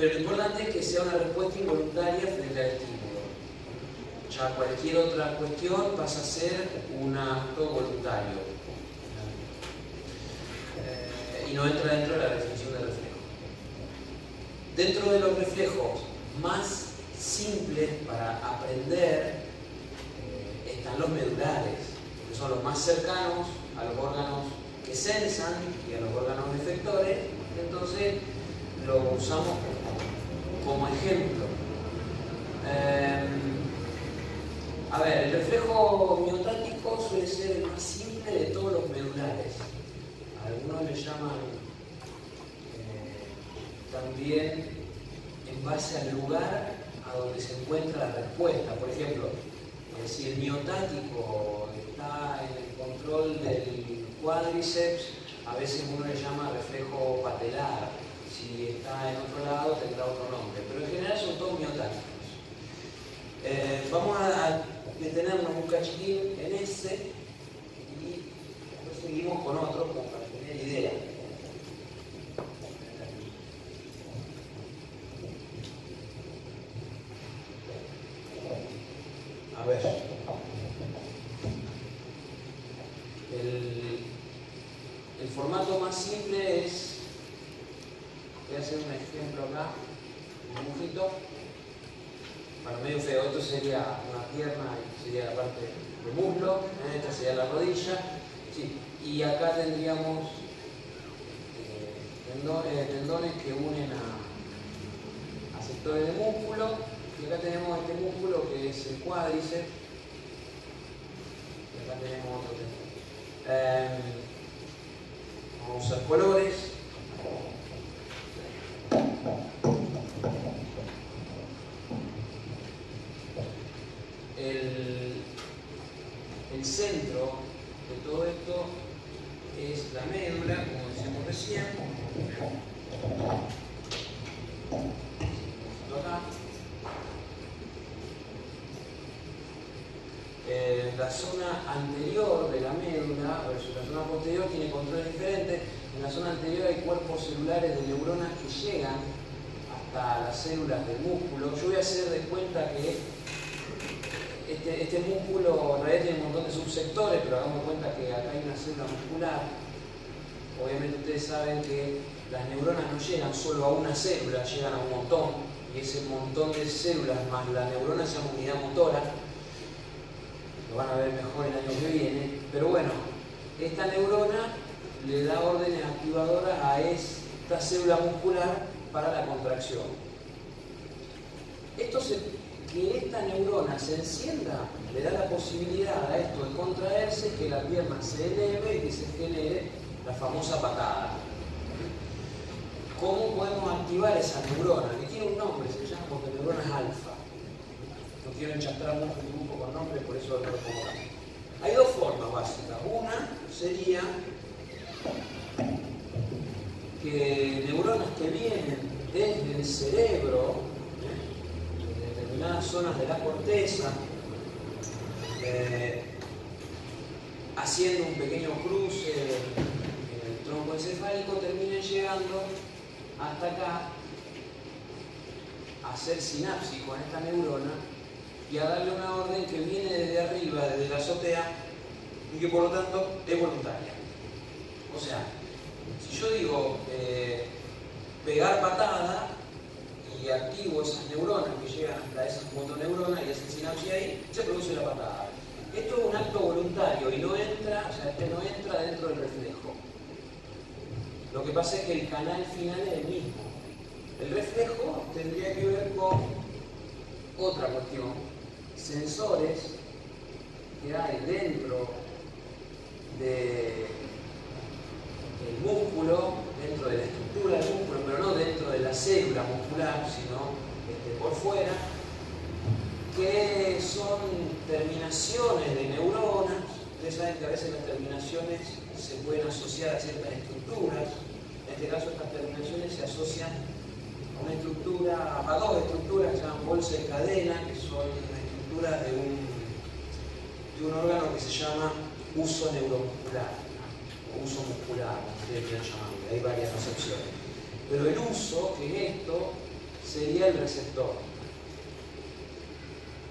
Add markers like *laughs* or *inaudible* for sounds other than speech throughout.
pero lo importante es que sea una respuesta involuntaria frente al estímulo. Ya cualquier otra cuestión pasa a ser un acto voluntario. Eh, y no entra dentro de la definición del reflejo. Dentro de los reflejos más simples para aprender eh, están los medulares, que son los más cercanos a los órganos que sensan y a los órganos efectores. Entonces lo usamos como ejemplo. Eh, a ver, el reflejo miotático suele ser el más simple de todos los medulares. Eh, también en base al lugar a donde se encuentra la respuesta. Por ejemplo, eh, si el miotático está en el control del cuádriceps, a veces uno le llama reflejo patelar si está en otro lado tendrá otro nombre, pero en general son todos miotáticos. Eh, vamos a detenernos un cachitín en este y después seguimos con otro como para tener idea. A El, el formato más simple es voy a hacer un ejemplo acá, un dibujito, para medio feo, esto sería una pierna, sería la parte del muslo, ¿eh? esta sería la rodilla, y acá tendríamos eh, tendones, tendones, que unen a, sectores de músculo, y acá tenemos este músculo que es el cuádriceps, y acá tenemos otro. Eh, vamos a usar colores. El, el centro que todo esto es la médula, como decíamos recién. Acá. Eh, la zona anterior de la médula versus la zona posterior tiene controles diferentes. En la zona anterior hay cuerpos celulares de neuronas que llegan hasta las células del músculo. Yo voy a hacer de cuenta que este, este, músculo en realidad tiene un montón de subsectores, pero hagamos cuenta que acá hay una célula muscular. Obviamente ustedes saben que las neuronas no llegan solo a una célula, llegan a un montón. Y ese montón de células más la neurona se llama unidad motora. Lo van a ver mejor el año que viene. Pero bueno, esta neurona le da órdenes activadoras a esta célula muscular para la contracción. Esto que esta neurona se encienda le da la posibilidad a esto de contraerse, que la pierna se eleve y que se genere la famosa patada. ¿Cómo podemos activar esa neurona? Que tiene un nombre, se llama porque neuronas alfa. No quiero enchastrar mucho nombres, por eso lo pongo acá. Hay dos formas básicas. Una sería que neuronas que vienen desde el cerebro zonas de la corteza, eh, haciendo un pequeño cruce en el tronco encefálico, terminen llegando hasta acá a hacer sinapsis con esta neurona y a darle una orden que viene desde arriba, desde la azotea, y que por lo tanto es voluntaria. O sea, si yo digo eh, pegar patada, y activo esas neuronas que llegan hasta esas motoneuronas y hacen sinapsis ahí, se produce la patada. Esto es un acto voluntario y no entra, o sea, este no entra dentro del reflejo. Lo que pasa es que el canal final es el mismo. El reflejo tendría que ver con otra cuestión, sensores que hay dentro del músculo, dentro de la estructura del músculo, pero no dentro de la célula muscular, sino este, por fuera, que son terminaciones de neuronas. Ustedes saben que a veces las terminaciones se pueden asociar a ciertas estructuras. En este caso, estas terminaciones se asocian a una estructura, a dos estructuras que se llaman bolsa y cadena, que son de un, órgano que se llama uso neuromuscular, o uso muscular, como ustedes quieran llamarlo hay varias concepciones. Pero el uso, que esto, sería el receptor.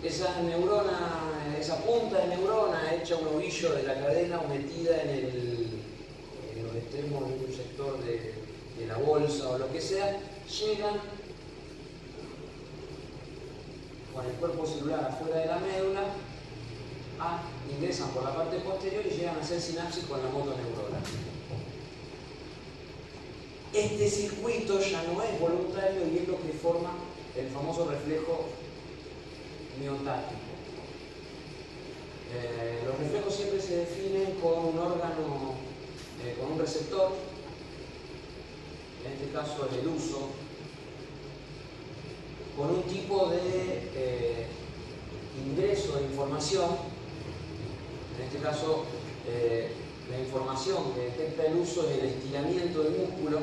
Esa neurona, esa punta de neurona hecha un ovillo de la cadena o metida en, los extremos de un sector de, de la bolsa o lo que sea, llegan con el cuerpo celular afuera de la médula, a, ingresan por la parte posterior y llegan a hacer sinapsis con la motoneurona este circuito ya no es voluntario y es lo que forma el famoso reflejo miotático. Eh, los reflejos siempre se definen con un órgano, eh, con un receptor, en este caso el uso, con un tipo de eh, ingreso de información, en este caso la información que detecta el uso es el estiramiento del músculo.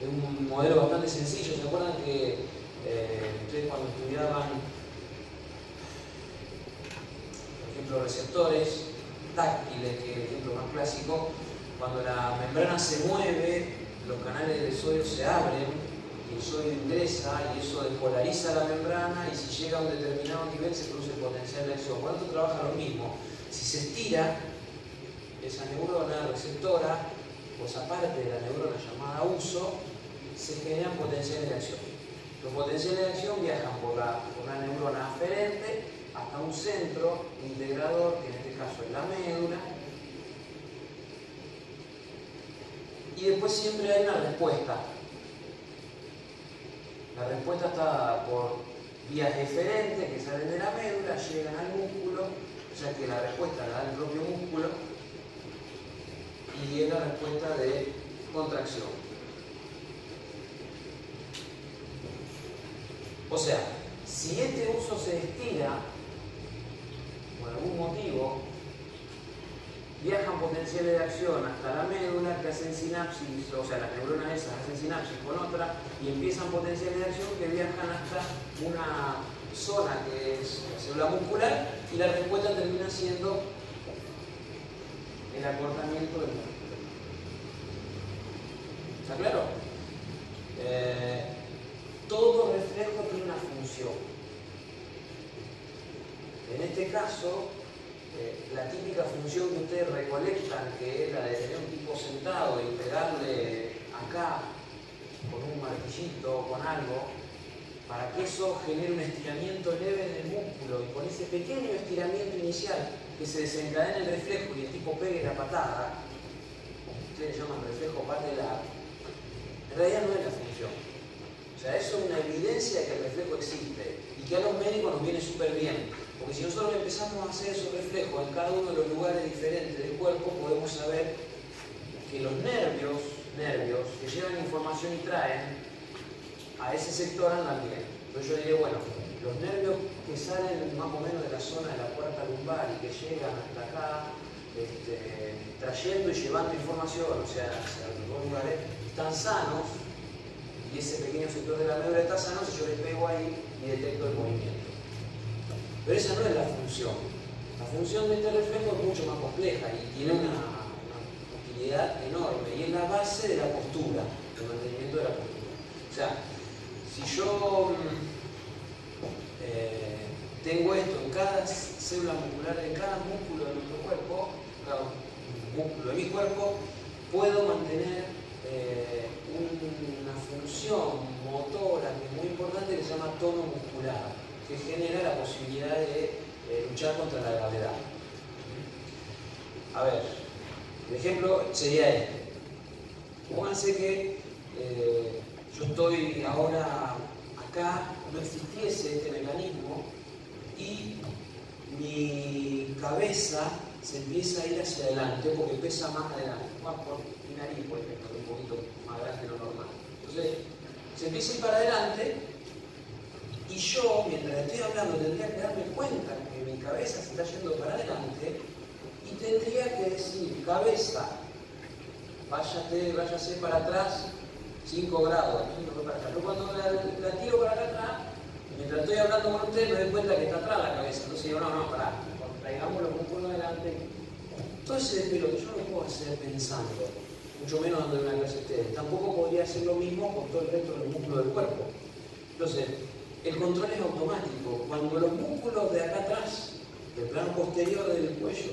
Es un modelo bastante sencillo. ¿Se acuerdan que eh, ustedes cuando estudiaban, por ejemplo, receptores táctiles, que es el ejemplo más clásico, cuando la membrana se mueve, los canales del sodio se abren el sodio ingresa y eso despolariza la membrana y si llega a un determinado nivel se produce potencial de acción. Por trabaja lo mismo. Si se estira esa neurona receptora, o esa parte de la neurona llamada uso, se generan potenciales de acción. Los potenciales de acción viajan por la, por la neurona aferente hasta un centro integrador, que en este caso es la médula, y después siempre hay una respuesta la respuesta está por vías diferentes que salen de la médula, llegan al músculo, o sea que la respuesta la da el propio músculo y es la respuesta de contracción. O sea, si este uso se estira, por algún motivo, viajan potenciales de acción hasta la médula que hacen sinapsis, o sea, las neuronas esas hacen sinapsis con otra y empiezan potenciales de acción que viajan hasta una zona que es la célula muscular y la respuesta termina siendo el acortamiento del músculo. ¿Está claro? Eh, todo reflejo tiene una función. En este caso, la típica función que ustedes recolectan, que es la de tener un tipo sentado y pegarle acá con un martillito o con algo, para que eso genere un estiramiento leve en el músculo y con ese pequeño estiramiento inicial que se desencadena el reflejo y el tipo pegue la patada, ustedes llaman reflejo patelar, en realidad no es la función. O sea, eso es una evidencia de que el reflejo existe y que a los médicos nos viene súper bien porque si nosotros empezamos a hacer esos reflejos en cada uno de los lugares diferentes del cuerpo, podemos saber que los nervios, nervios que llevan información y traen a ese sector andan bien. Entonces yo diría, bueno, los nervios que salen más o menos de la zona de la puerta lumbar y que llegan hasta acá, este, trayendo y llevando información, o sea, hacia los dos lugares, están sanos, y ese pequeño sector de la médula está sano, si yo le pego ahí y detecto el movimiento. Pero esa no es la función. La función de este reflejo es mucho más compleja y tiene una, utilidad enorme y es la base de la postura, del mantenimiento de la postura. O sea, si yo mm, eh, tengo esto en cada célula muscular, en cada músculo de nuestro cuerpo, cada músculo de mi cuerpo, puedo mantener eh, una función motora que es muy importante que se llama tono muscular que genera la posibilidad de eh, luchar contra la gravedad. A ver, el ejemplo sería este. Pónganse que eh, yo estoy ahora acá, no existiese este mecanismo y mi cabeza se empieza a ir hacia adelante porque pesa más adelante. Bueno, por mi nariz, por ejemplo, un poquito más grande de lo normal. Entonces, se empieza a ir para adelante y yo, mientras estoy hablando, tendría que darme cuenta que mi cabeza se está yendo para adelante y tendría que decir, cabeza, váyate, váyase para atrás 5 grados, para atrás. Pero cuando la, tiro para acá atrás, mientras estoy hablando con usted, me doy cuenta que está atrás la cabeza. Entonces digo, no, no, pará, contraigamos los músculos adelante. Todo ese desvelo que yo no puedo hacer pensando, mucho menos dando una clase a ustedes. Tampoco podría hacer lo mismo con todo el resto del músculo del cuerpo. Entonces, el control es automático. Cuando los músculos de acá atrás, del plano posterior del cuello,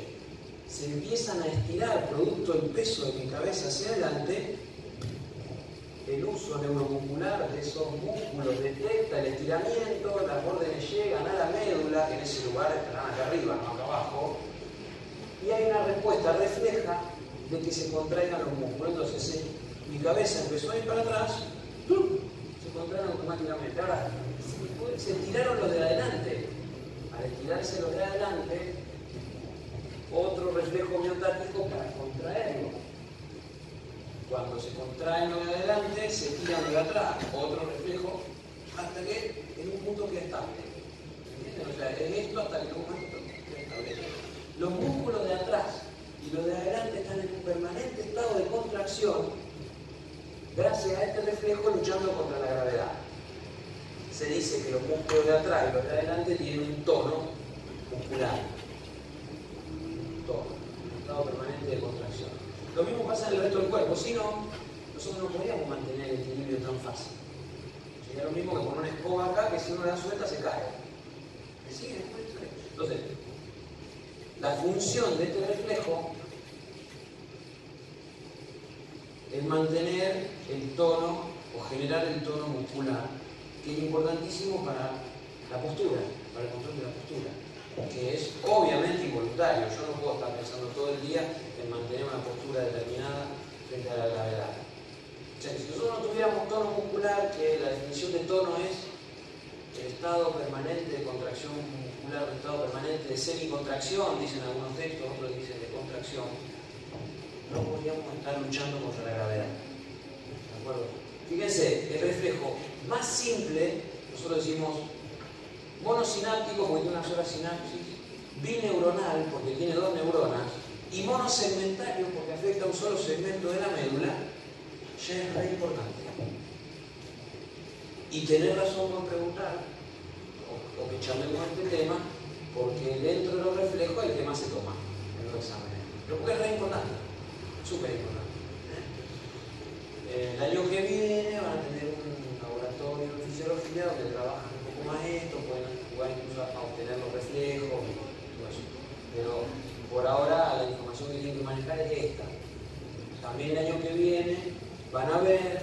se empiezan a estirar producto del peso de mi cabeza hacia adelante, el uso neuromuscular de esos músculos detecta el estiramiento, las órdenes llegan a la médula, que en ese lugar estarán acá arriba, no acá abajo, y hay una respuesta refleja de que se contraigan los músculos. Entonces, mi cabeza empezó a ir para atrás, se contraen automáticamente. Se estiraron los de adelante. Al estirarse los de adelante, otro reflejo miotático para contraerlo. Cuando se contraen los de adelante, se tiran los de atrás, otro reflejo, hasta que en un punto queda estable. O sea, es esto hasta que un momento estable. Los músculos de atrás y los de adelante están en un permanente estado de contracción gracias a este reflejo luchando contra la gravedad se dice que los músculos de atrás y los de adelante tienen un tono muscular. Un tono, un estado permanente de contracción. Lo mismo pasa en el resto del cuerpo, si no, nosotros no podríamos mantener el equilibrio tan fácil. Sería lo mismo que poner una escoba acá, que si uno la suelta se cae. ¿Me sigue? Entonces, la función de este reflejo es mantener el tono o generar el tono muscular que es importantísimo para la postura, para el control de la postura, que es obviamente involuntario. Yo no puedo estar pensando todo el día en mantener una postura determinada frente a la gravedad. O sea, si nosotros no tuviéramos tono muscular, que la definición de tono es el estado permanente de contracción muscular, el estado permanente de semicontracción, dicen algunos textos, otros dicen de contracción, no podríamos estar luchando contra la gravedad. ¿De acuerdo? Fíjense, el reflejo más simple, nosotros decimos monosináptico porque tiene una sola sinapsis, bineuronal, porque tiene dos neuronas, y monosegmentario, porque afecta a un solo segmento de la médula, ya es re importante. Y tener razón por preguntar, o, o que charlemos este tema, porque dentro de los reflejos el más se toma en los exámenes. Pero porque es re importante, súper importante. El año que viene van a tener donde trabajan un poco más esto, pueden jugar incluso a obtener los reflejos. Pero por ahora la información que tienen que manejar es esta. También el año que viene van a ver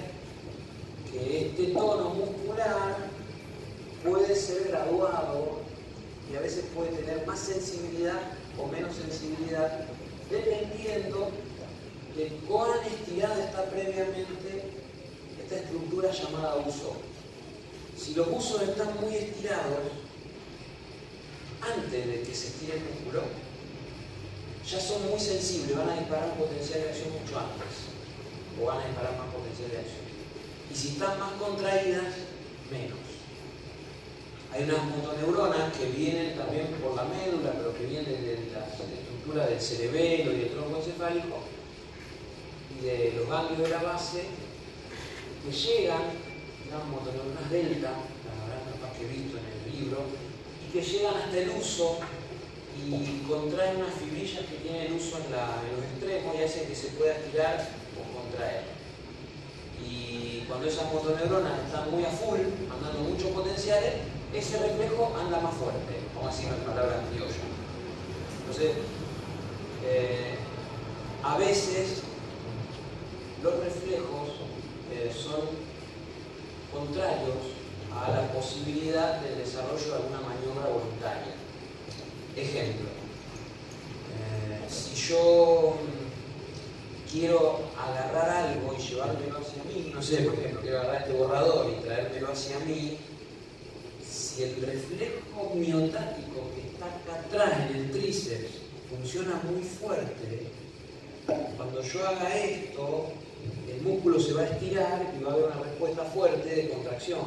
que este tono muscular puede ser graduado y a veces puede tener más sensibilidad o menos sensibilidad dependiendo de cuán estirada está previamente esta estructura llamada uso. Si los usos están muy estirados, antes de que se estire el músculo, ya son muy sensibles, van a disparar un potencial de acción mucho antes, o van a disparar más potencial de acción. Y si están más contraídas, menos. Hay unas motoneuronas que vienen también por la médula, pero que vienen de la estructura del cerebelo y del tronco encefálico y de los ganglios de la base, que llegan, unas motoneuronas delta, la verdad capaz que he visto en el libro, y que llegan hasta el uso y contraen unas fibrillas que tienen uso en, los extremos y hacen que se pueda estirar o contraer. Y cuando esas motoneuronas están muy a full, mandando muchos potenciales, ese reflejo anda más fuerte, como así en palabras criollas. Entonces, eh, a veces los reflejos eh, son contrarios a la posibilidad del desarrollo de alguna maniobra voluntaria. Ejemplo, eh, si yo quiero agarrar algo y llevármelo hacia mí, no sé, por ejemplo, quiero agarrar este borrador y traérmelo hacia mí, si el reflejo miotático que está acá atrás en el tríceps funciona muy fuerte, cuando yo haga esto, el músculo se va a estirar y va a haber una respuesta fuerte de contracción.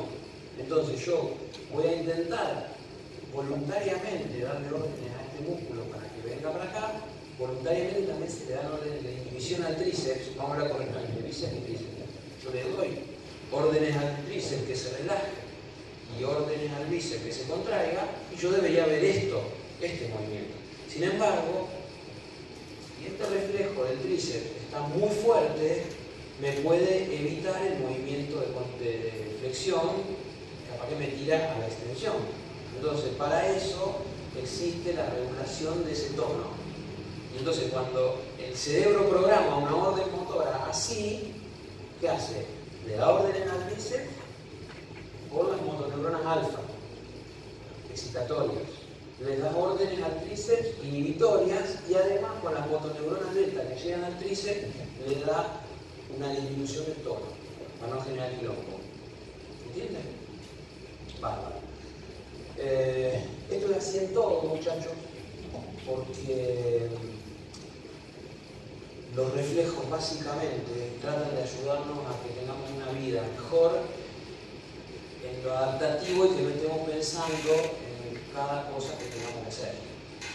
Entonces yo voy a intentar voluntariamente darle órdenes a este músculo para que venga para acá, voluntariamente también se le dan órdenes de inhibición al tríceps, vamos a hablar con el bíceps y tríceps. Yo le doy órdenes al tríceps que se relaje y órdenes al bíceps que se contraiga, y yo debería ver esto, este movimiento. Sin embargo, si este reflejo del tríceps está muy fuerte, me puede evitar el movimiento de, flexión, capaz que me tira a la extensión. Entonces, para eso existe la regulación de ese tono. Y entonces, cuando el cerebro programa una orden motora así, ¿qué hace? Le da órdenes al bíceps por las motoneuronas alfa, excitatorias. Le da órdenes al tríceps inhibitorias y además con las motoneuronas delta que llegan al tríceps le da una disminución del tono para no generar quilombo. ¿Entienden? Bárbaro. Eh, esto es así en todo, muchachos, porque los reflejos básicamente tratan de ayudarnos a que tengamos una vida mejor en lo adaptativo y que no estemos pensando en cada cosa que tengamos que hacer.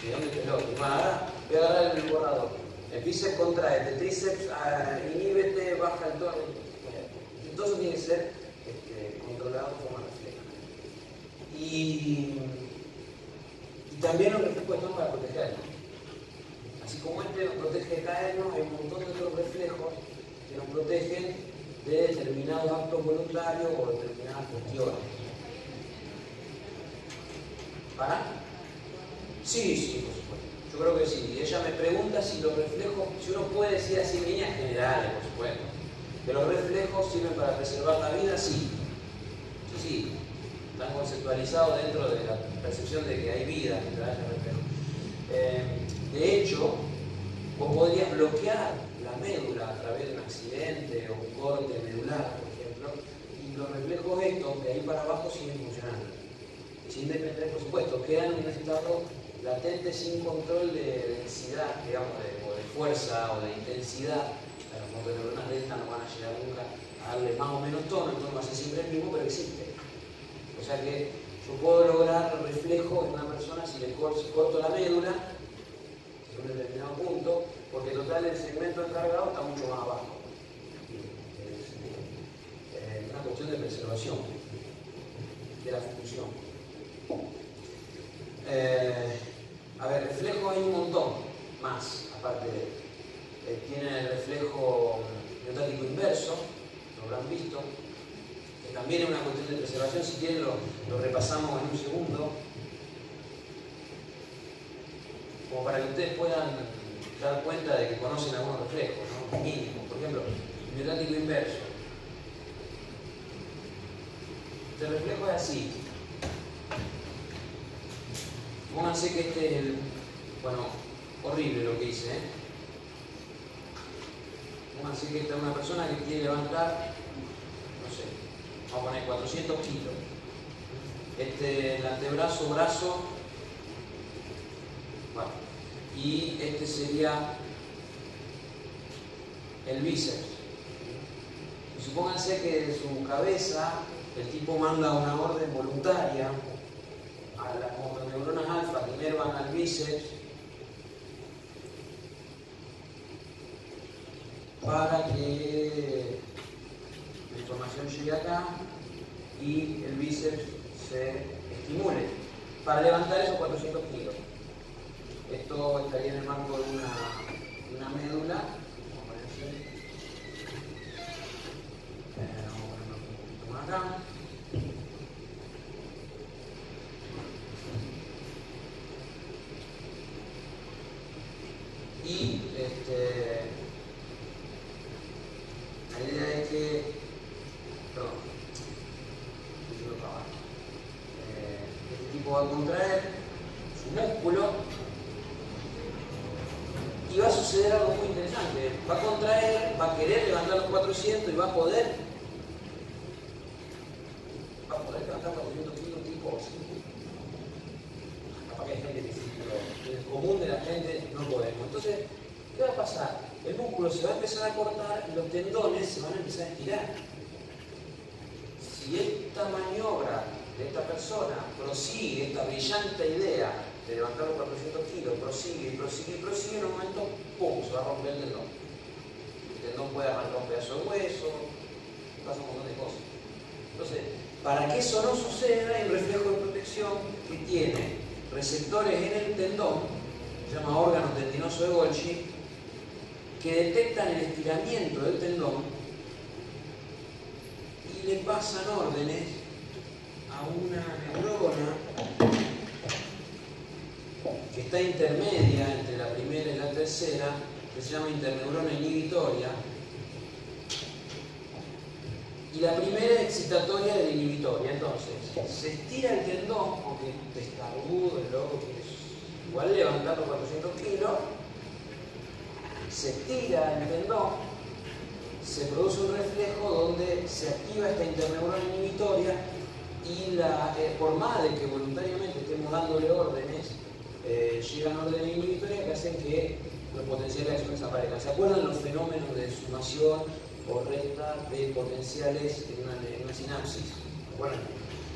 ¿De dónde te lo? Voy a agarrar el borrador. El bíceps contrae, el tríceps ah, inhíbete, baja el tono. Todo eso tiene que ser este, controlado de forma y, también los reflejos están para protegernos. Así como este nos protege de caernos, hay un montón de otros reflejos que nos protegen de determinados actos voluntarios o determinadas cuestiones. ¿Para? Sí, sí. Yo creo que sí. Ella me pregunta si los reflejos, si uno puede decir así en líneas generales, por supuesto, que los reflejos sirven para preservar la vida, sí. Sí, sí están conceptualizados dentro de la percepción de que hay vida mientras haya reflejo. Eh, de hecho, vos podrías bloquear la médula a través de un accidente o un corte medular, por ejemplo, y los reflejos estos de ahí para abajo siguen funcionando. Sin depender, por supuesto, quedan en un estado latente sin control de densidad, digamos, o de fuerza o de intensidad. Las motoneuronas delta no van a llegar nunca a darle más o menos tono, entonces va a ser siempre el mismo, pero existe. O sea que yo puedo lograr reflejo en una persona si le corto la médula, en un determinado punto, porque total el segmento encargado está mucho más abajo. Es una cuestión de preservación de la función. Eh, a ver, reflejo hay un montón más, aparte de. Eh, tiene el reflejo miotático inverso, lo habrán visto, que también es una cuestión de preservación. Si quieren, lo, repasamos en un segundo. Como para que ustedes puedan dar cuenta de que conocen algunos reflejos, ¿no? Por ejemplo, miotático inverso. Este reflejo es así. Pónganse que este es el. Bueno, horrible lo que hice, ¿eh? Pónganse que esta es una persona que quiere levantar, no sé, vamos a poner 400 kilos. Este, el antebrazo, brazo, bueno, y este sería el bíceps. Y supónganse que de su cabeza el tipo manda una orden voluntaria a las motoneuronas alfa que inervan al bíceps para que la información llegue acá y el bíceps se estimule para levantar esos 400 kilos. Esto estaría en el marco de una, una médula. Vamos a poner eh, un poquito más acá. Y este, la idea es que, perdón, eh, este tipo va a contraer su músculo y va a suceder algo muy interesante. Va a contraer, va a querer levantar los 400 y va a poder, va a poder levantar 400 kilos tipo así. Capaz que hay gente que sí, pero el común de la gente no podemos. Entonces, ¿qué va a pasar? El músculo se va a empezar a cortar y los tendones se van a empezar a estirar. Si esta maniobra de esta persona prosigue esta brillante idea de levantar los 400 kilos, prosigue y prosigue y prosigue, en un momento, ¡pum!, se va a romper el tendón. El tendón puede arrancar un pedazo de hueso, pasa un montón de cosas. Entonces, para que eso no suceda, hay un reflejo de protección que tiene receptores en el tendón, se llama órgano tendinoso de Golgi, que detectan el estiramiento del tendón y le pasan órdenes a una neurona que está intermedia entre la primera y la tercera, que se llama interneurona inhibitoria. Y la primera excitatoria de la inhibitoria. Entonces, se estira el tendón, porque testarudo, el loco que es igual levantando 400 kilos, se estira el tendón, se produce un reflejo donde se activa esta interneurona inhibitoria y la, eh, por más de que voluntariamente estemos dándole órdenes, eh, llegan órdenes inhibitorias que hacen que los potenciales de acción desaparezcan. ¿Se acuerdan los fenómenos de sumación o resta de potenciales en una, sinapsis? ¿Se acuerdan?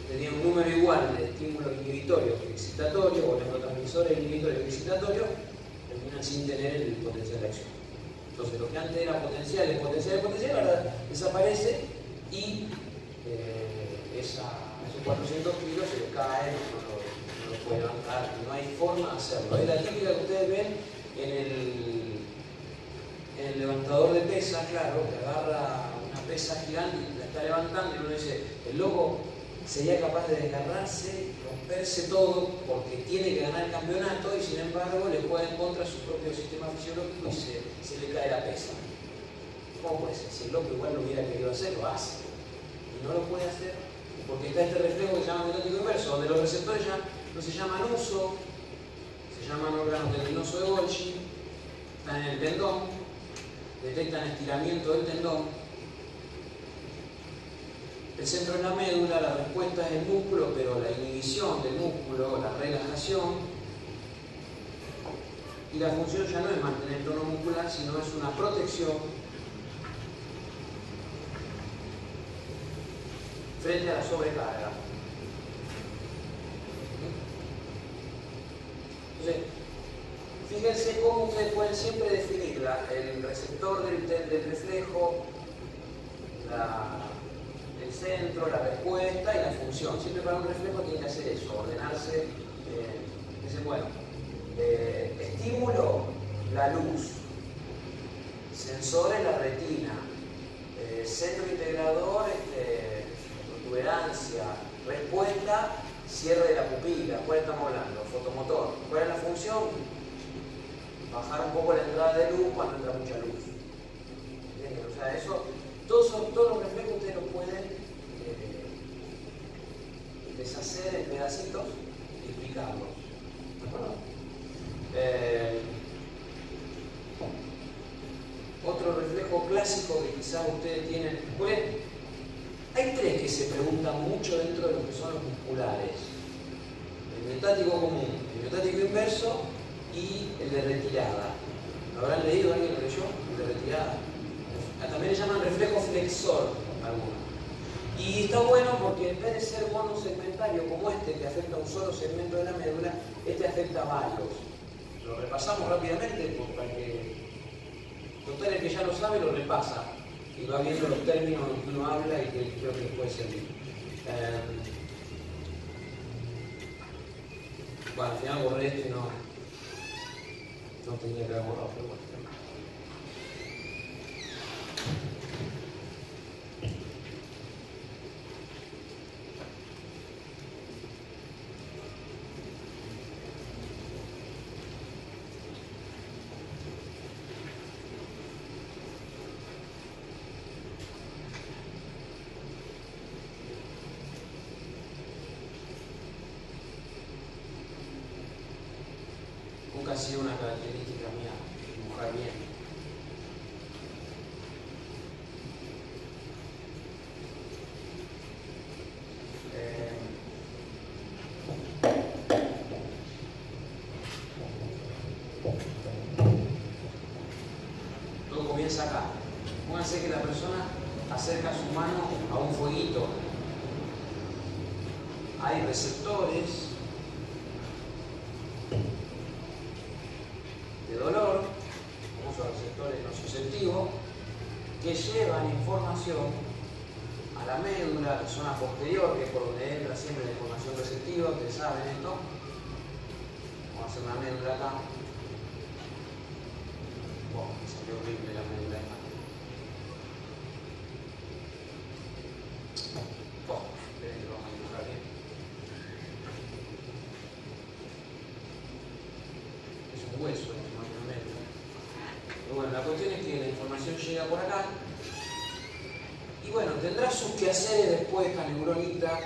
Tenía un número igual de estímulos inhibitorios excitatorios, o neurotransmisores inhibitorios excitatorios, terminan sin tener el potencial de acción. Entonces, lo que antes era potencial, es potencial, es potencial, desaparece y eh, esos 400 kilos se caen, puede no hay forma de hacerlo. Es la típica que ustedes ven en el, levantador de pesas, claro, que agarra una pesa gigante y la está levantando y uno dice, el loco sería capaz de desgarrarse, romperse todo porque tiene que ganar el campeonato y sin embargo le juega en contra su propio sistema fisiológico y se, le cae la pesa. ¿Cómo puede ser? Si el loco igual lo hubiera querido hacer, lo hace. Y no lo puede hacer porque está este reflejo que se llama miotático inverso, donde los receptores ya no se llaman uso, se llaman órganos tendinoso de Golgi, están en el tendón, detectan estiramiento del tendón el centro de la médula, la respuesta es el músculo, pero la inhibición del músculo, la relajación, y la función ya no es mantener el tono muscular, sino es una protección frente a la sobrecarga. Fíjense cómo ustedes pueden siempre definir el receptor del, reflejo, el centro, la respuesta y la función. Siempre para un reflejo tiene que hacer eso, ordenarse. Eh, dicen, bueno, eh, estímulo, la luz, sensores, la retina, eh, centro integrador, este, protuberancia, respuesta, cierre de la pupila, ¿cuál estamos hablando? Fotomotor. ¿Cuál es la función? Bajar un poco la entrada de luz cuando entra mucha luz. O sea, eso, todos, todos los reflejos ustedes los pueden eh, deshacer en pedacitos y explicarlos. Eh, otro reflejo clásico que quizás ustedes tienen. Pues, hay tres que se preguntan mucho dentro de lo que son los musculares. El miotático común, el miotático inverso y el de retirada. ¿Habrán leído alguien lo leyó? El de retirada. También le llaman reflejo flexor algunos. Y está bueno porque en vez de ser monosegmentario como este que afecta a un solo segmento de la médula, este afecta a varios. Lo repasamos rápidamente para que total el que ya lo sabe lo repasa y va viendo los términos que uno habla y que creo que puede servir. Eh, bueno, al final borré esto y no, no tenía que haber borrado, pero bueno. sido una característica mía, dibujar bien. Eh, todo comienza acá. Pónganse que la persona acerca su mano a un fueguito. Hay receptores que llevan información a la médula, a la zona posterior, que es por donde entra siempre la información receptiva, ustedes saben esto. Vamos a hacer una médula acá. Bueno, salió horrible la médula acá. Bueno, esperen que vamos a dibujar bien. Es un hueso, es una médula. Pero bueno, la cuestión es que la información llega por acá y bueno, tendrá sus quehaceres después esta neuronita,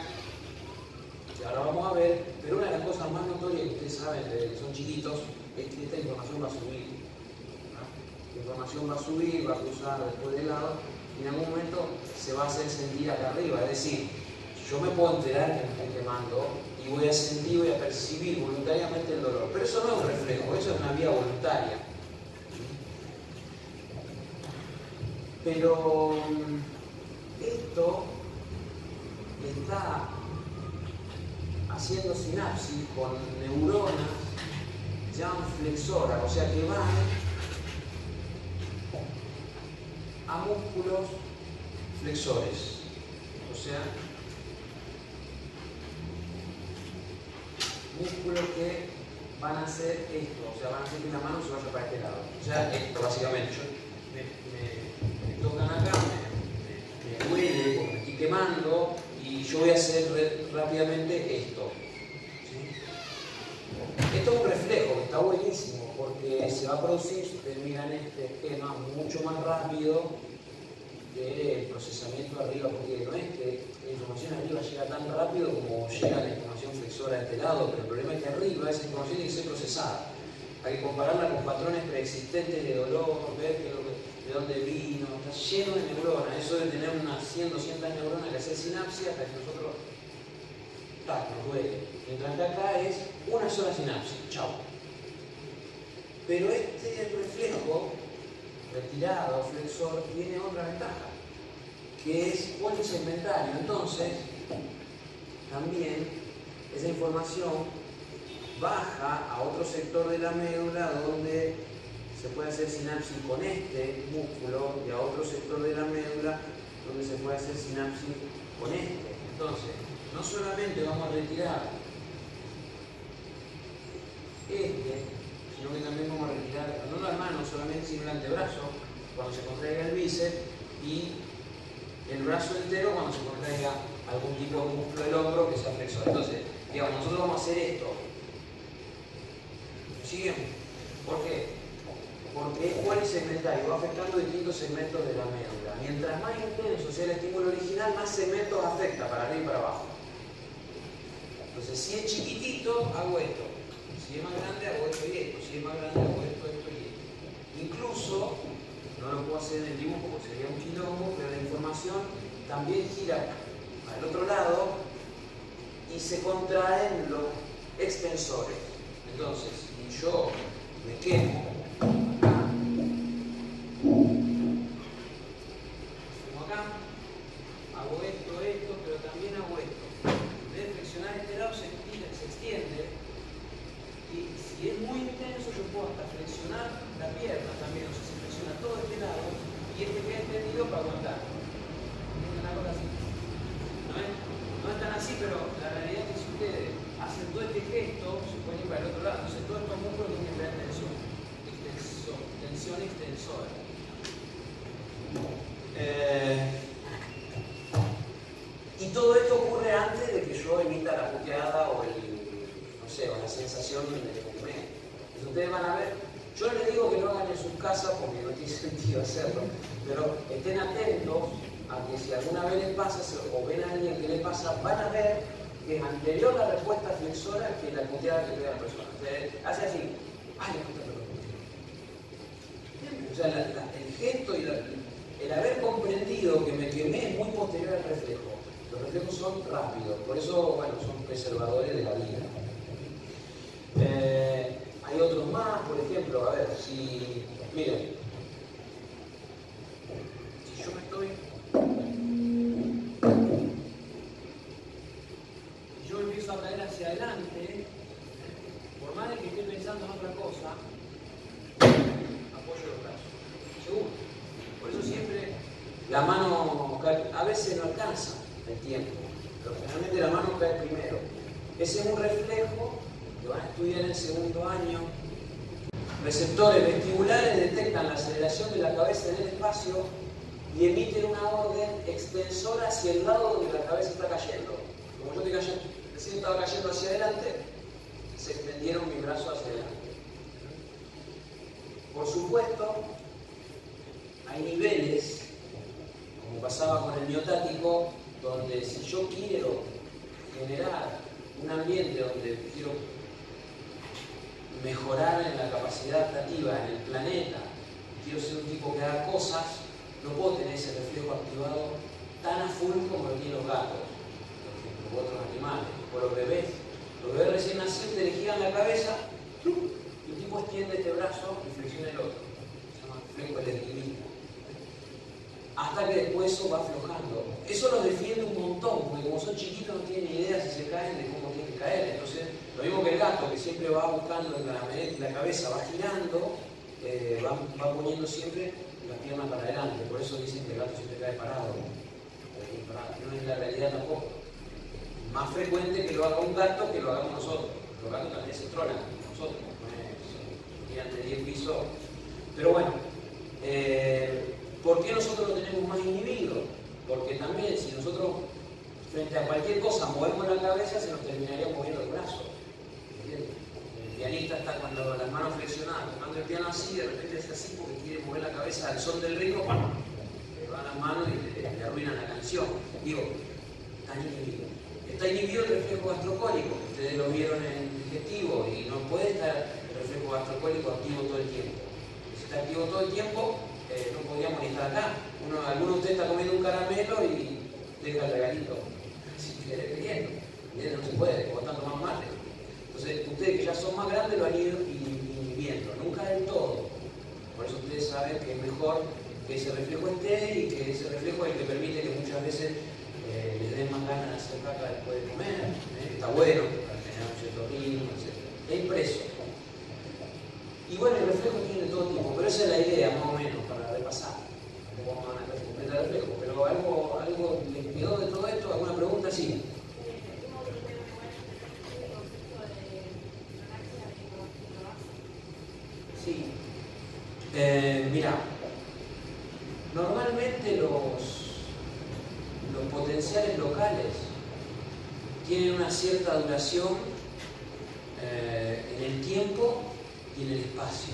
que ahora vamos a ver, pero una de las cosas más notorias que ustedes saben son chiquitos es que esta información va a subir. La información va a subir, va a cruzar después del lado y en algún momento se va a hacer sentir acá arriba. Es decir, yo me puedo enterar que me estoy quemando y voy a sentir, voy a percibir voluntariamente el dolor. Pero eso no es un reflejo, eso es una vía voluntaria. Pero esto está haciendo sinapsis con neuronas ya flexoras, o sea que van a músculos flexores, o sea, músculos que van a hacer esto, o sea, van a hacer que la mano se vaya para este lado. O sea, esto básicamente, me, me tocan acá, porque estoy quemando y yo voy a hacer rápidamente esto. Esto es un reflejo está buenísimo porque se va a producir, miran este esquema, mucho más rápido que el procesamiento arriba, porque no es que la información arriba llega tan rápido como llega la información flexora de este lado, pero el problema es que arriba esa información tiene que ser procesada. Hay que compararla con patrones preexistentes de dolor, ver que de dónde vino, está lleno de neuronas, eso de tener unas 100, 200 neuronas que hace sinapsia hasta que nosotros, tac, nos duele. Mientras que acá es una sola sinapsis, chao. Pero este reflejo retirado, flexor, tiene otra ventaja, que es polisegmentario. Entonces, también esa información baja a otro sector de la médula donde se puede hacer sinapsis con este músculo y a otro sector de la médula donde se puede hacer sinapsis con este. Entonces, no solamente vamos a retirar este, sino que también vamos a retirar no las manos solamente, sino el antebrazo cuando se contraiga el bíceps y el brazo entero cuando se contraiga algún tipo de músculo del hombro que sea flexor. Entonces, digamos, nosotros vamos a hacer esto. ¿Siguen? ¿Por qué? Porque es segmentario, va afectando distintos segmentos de la médula. Mientras más intenso sea el estímulo original, más segmentos afecta para arriba y para abajo. Entonces, si es chiquitito, hago esto. Si es más grande, hago esto y esto. Si es más grande, hago esto, esto y esto. Incluso, no lo puedo hacer en el dibujo porque sería un quilombo, pero la información también gira al otro lado y se contraen los extensores. Entonces, yo me quemo mismo que el gato, que siempre va buscando la, cabeza, va girando, eh, va, poniendo siempre las piernas para adelante. Por eso dicen que el gato siempre cae parado. No es la realidad tampoco. Más frecuente que lo haga un gato que lo hagamos nosotros. Los gatos también se tronan, nosotros. No es, de 10 pisos. Pero bueno, eh, ¿Por qué nosotros lo tenemos más inhibido? Porque también si nosotros frente a cualquier cosa movemos la cabeza, se nos terminaría moviendo el brazo. El pianista está con las manos flexionadas, tocando el piano así, de repente es así porque quiere mover la cabeza al son del ritmo, le van las manos y le, arruinan la canción. Digo, está inhibido. Está inhibido el reflejo gastrocólico, ustedes lo vieron en el digestivo y no puede estar el reflejo gastrocólico activo todo el tiempo. Si está activo todo el tiempo, eh, no podíamos ni estar acá. Uno, alguno de ustedes está comiendo un caramelo y deja el regalito. Si quiere queriendo. No se puede, como están tomando mate. Entonces, ustedes que ya son más grandes lo han ido inhibiendo, nunca del todo. Por eso ustedes saben que es mejor que ese reflejo esté y que ese reflejo es el que permite que muchas veces eh, les den más ganas de hacer caca después de comer. ¿eh? Está bueno para generar un cierto ritmo, etc. es impreso. Y bueno, el reflejo tiene todo tipo, pero esa es la idea, más o menos, para repasar. No vamos a una clase completa de reflejo, pero algo, algo les quedó de todo esto, alguna pregunta, sí. Sí. Eh, mira, normalmente los, los potenciales locales tienen una cierta duración eh, en el tiempo y en el espacio.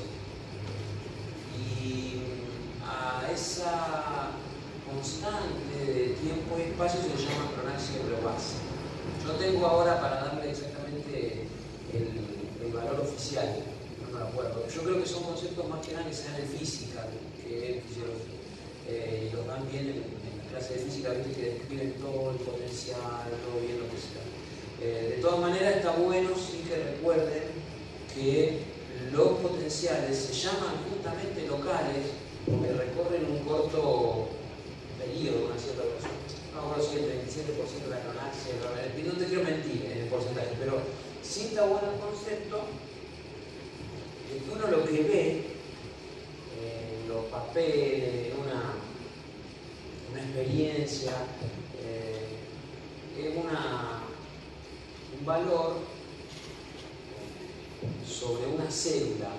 Y a esa constante de tiempo y espacio se llama cronaxia global. Yo tengo ahora para darle exactamente el, el valor oficial yo creo que son conceptos más que nada que sean en física que en fisiología. Eh, y los dan bien en, la clase de física, ¿viste? que describen todo el potencial, todo bien lo que sea. Eh, de todas maneras, está bueno sí que recuerden que los potenciales se llaman justamente locales porque recorren un corto periodo, una cierta cosa. No recuerdo si el 27% de la cronaxia, no te quiero mentir en el porcentaje, pero sí está bueno el concepto que uno lo que ve en los papeles, una, una experiencia, eh, es una, un valor sobre una célula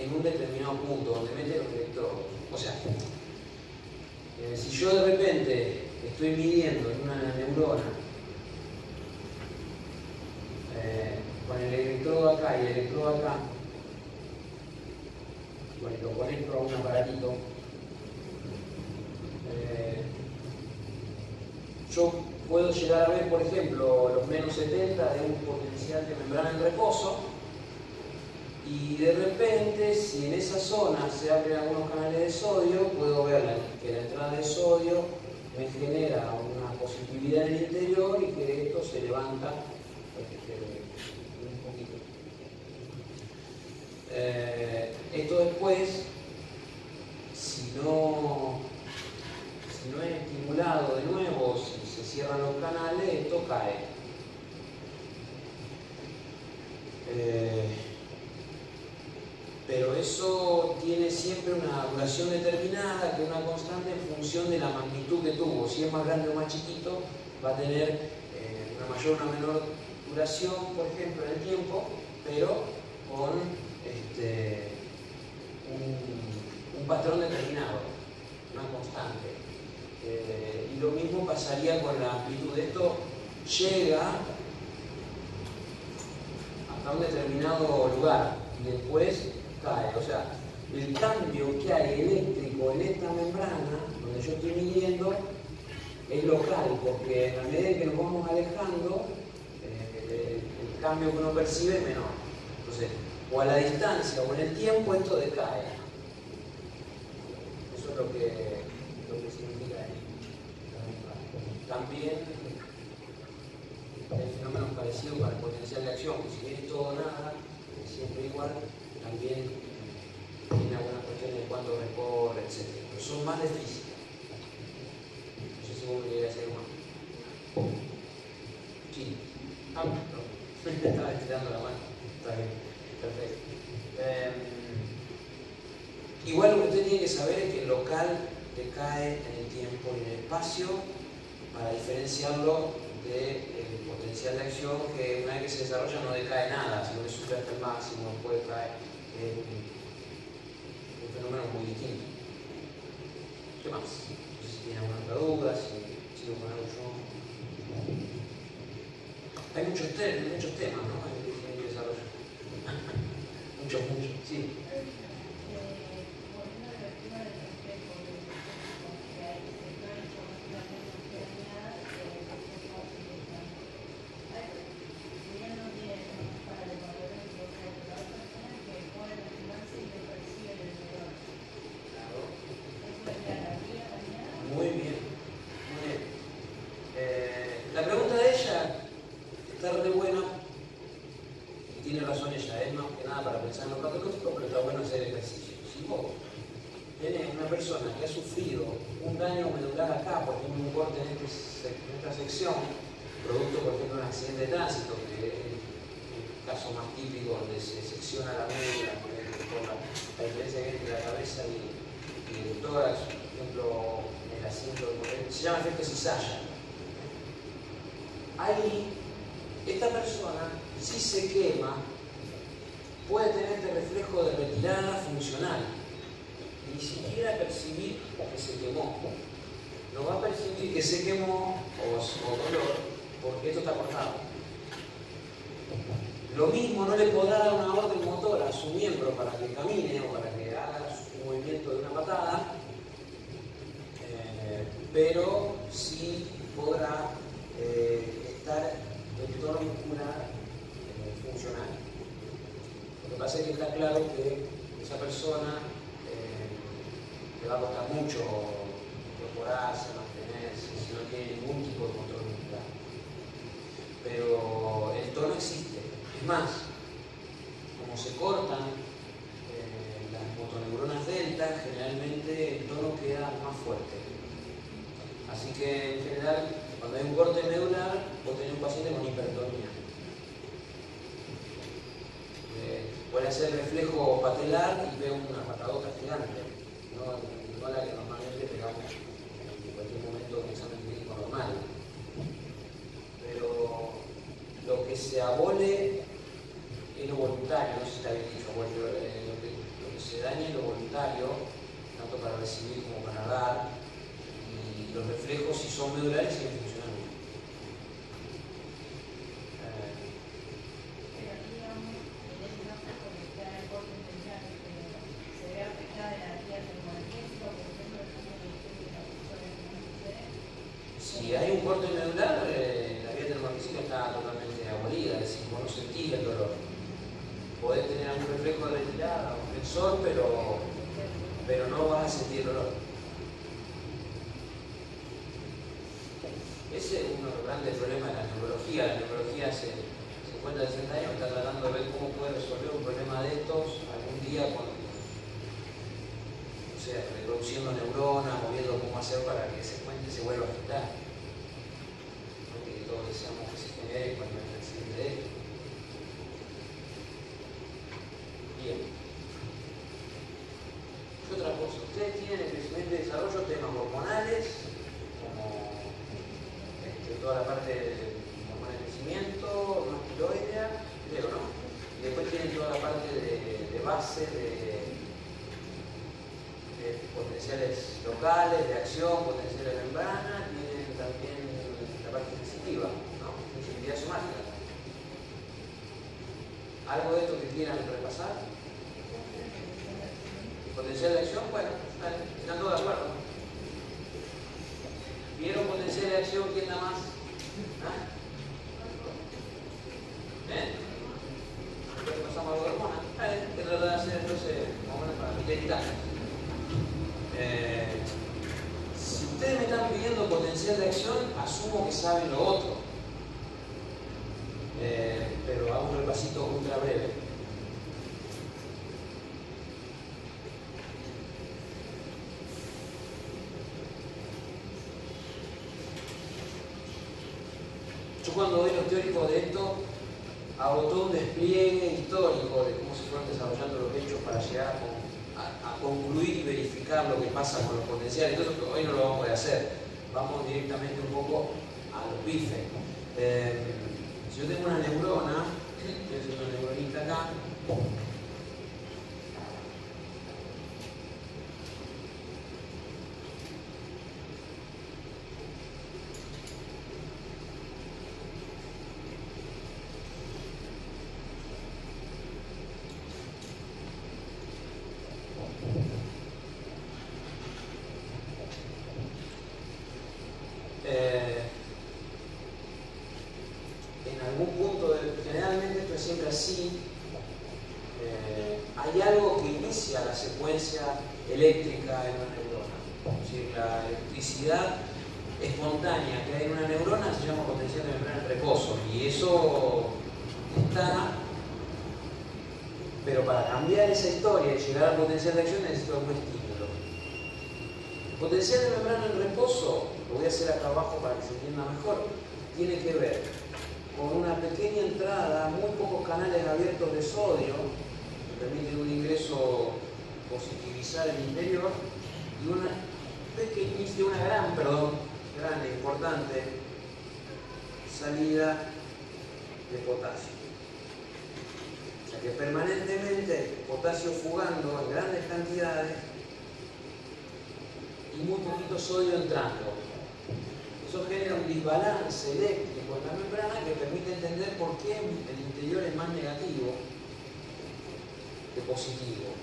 en un determinado punto donde mete los electrodos. O sea, eh, si yo de repente estoy midiendo en una neurona eh, con el electrodo acá y el electrodo acá, bueno, lo conecto a un aparatito. Eh, yo puedo llegar a ver, por ejemplo, los menos 70 de un potencial de membrana en reposo y de repente, si en esa zona se abren algunos canales de sodio, puedo ver que la entrada de sodio me genera una positividad en el interior y que esto se levanta un poquito. Eh, esto después, si no, si no es estimulado de nuevo, si se cierran los canales, esto cae. Eh, pero eso tiene siempre una duración determinada, que es una constante en función de la magnitud que tuvo. Si es más grande o más chiquito, va a tener eh, una mayor o una menor duración, por ejemplo, en el tiempo, pero con este, un, patrón determinado, una constante. Eh, y lo mismo pasaría con la amplitud. Esto llega hasta un determinado lugar y después cae. O sea, el cambio que hay eléctrico en esta membrana, donde yo estoy midiendo, es local, porque a medida que nos vamos alejando, eh, el, cambio que uno percibe es menor. Entonces, o a la distancia o en el tiempo, esto decae. Eso es lo que, lo que significa También hay fenómenos parecidos para el potencial de acción, si es todo o nada, siempre igual, también tiene algunas cuestiones de cuánto recorre, etc. Pero son más de física. No sé si vos me hacer más. Sí. Ah, *laughs* no. Estaba estirando la mano. Está bien. Perfecto. Igual lo que usted tiene que saber es que el local decae en el tiempo y en el espacio para diferenciarlo del potencial de acción que una vez que se desarrolla no decae nada, sino que sube hasta el máximo, puede caer. Un, fenómeno muy distinto. ¿Qué más? No sé si tiene alguna otra duda, si sigo con algo yo. Hay muchos, muchos temas, ¿no? Mucho, mucho, sí. caso se secciona la médula la, diferencia entre la cabeza y, el tórax, por ejemplo, en el asiento se llama efecto cizalla. Ahí, esta persona, si se quema, puede tener este reflejo de retirada funcional, ni siquiera percibir que se quemó. No va a percibir que se quemó o, o dolor porque esto está cortado. Lo mismo no le podrá dar una orden motora a su miembro para que camine o para que haga su movimiento de una patada, eh, pero sí podrá eh, estar en tono muscular eh, funcional. Lo que pasa es que está claro que esa persona le va a costar mucho incorporarse, mantenerse, si no tiene ningún tipo de control muscular. Pero el tono existe más, como se cortan eh, las motoneuronas delta, generalmente el tono queda más fuerte. Así que en general, cuando hay un corte medular, vos tenés un paciente con hipertonía. Eh, puede hacer reflejo patelar y ve una patadota gigante, no, no la que normalmente pegamos en cualquier momento de un examen clínico normal. Pero lo se abole es lo voluntario, no sé si está bien dicho, eh, lo, que, se daña es lo voluntario, tanto para recibir como para dar, y los reflejos, si son medulares, funcionando. Si hay un corte medular, eh, la vía del está totalmente abolida, es decir, vos no sentís el dolor podés tener algún reflejo de retirada, un flexor, pero, pero no vas a sentir dolor. Ese es uno de los grandes problemas de la neurología. La neurología hace 50, 60 años está tratando de ver cómo puede resolver un problema de estos algún día con, o sea, reproduciendo neuronas o viendo cómo hacer para que ese puente se vuelva a afectar. Porque todos deseamos que se genere cuando hay un accidente de esto. ¿Qué otra cosa? Ustedes tienen en crecimiento y desarrollo temas hormonales, como este, toda la parte de hormonas de crecimiento, tiroidea, creo, ¿no? Y después tienen toda la parte de, base, de, potenciales locales, de acción, potenciales de membrana, tienen también la parte sensitiva, ¿no? Sensibilidad somática. ¿Algo de esto que quieran repasar? Potencial de acción, bueno, están todos de acuerdo. ¿Vieron potencial de acción quién da más? ¿Eh? Pasamos a la hormona. ¿Qué trata de hacer entonces? Vamos a eh, Si ustedes me están pidiendo potencial de acción, asumo que saben lo otro. Eh, pero hago un repasito ultra breve. Teóricos de esto, hago todo un despliegue histórico de cómo se fueron desarrollando los hechos para llegar a, concluir y verificar lo que pasa con los potenciales. Entonces hoy no lo vamos a poder hacer. Vamos directamente un poco a los bifes. Eh, si yo tengo una neurona, estoy una neuronita acá, acá abajo para que se entienda mejor, tiene que ver con una pequeña entrada, muy pocos canales abiertos de sodio, que permiten un ingreso positivizar el interior, y una pequeñita, una gran, perdón, grande, importante salida de potasio. O sea que permanentemente potasio fugando en grandes cantidades y muy poquito sodio entrando. Eso genera un desbalance eléctrico en la membrana que permite entender por qué el interior es más negativo que positivo.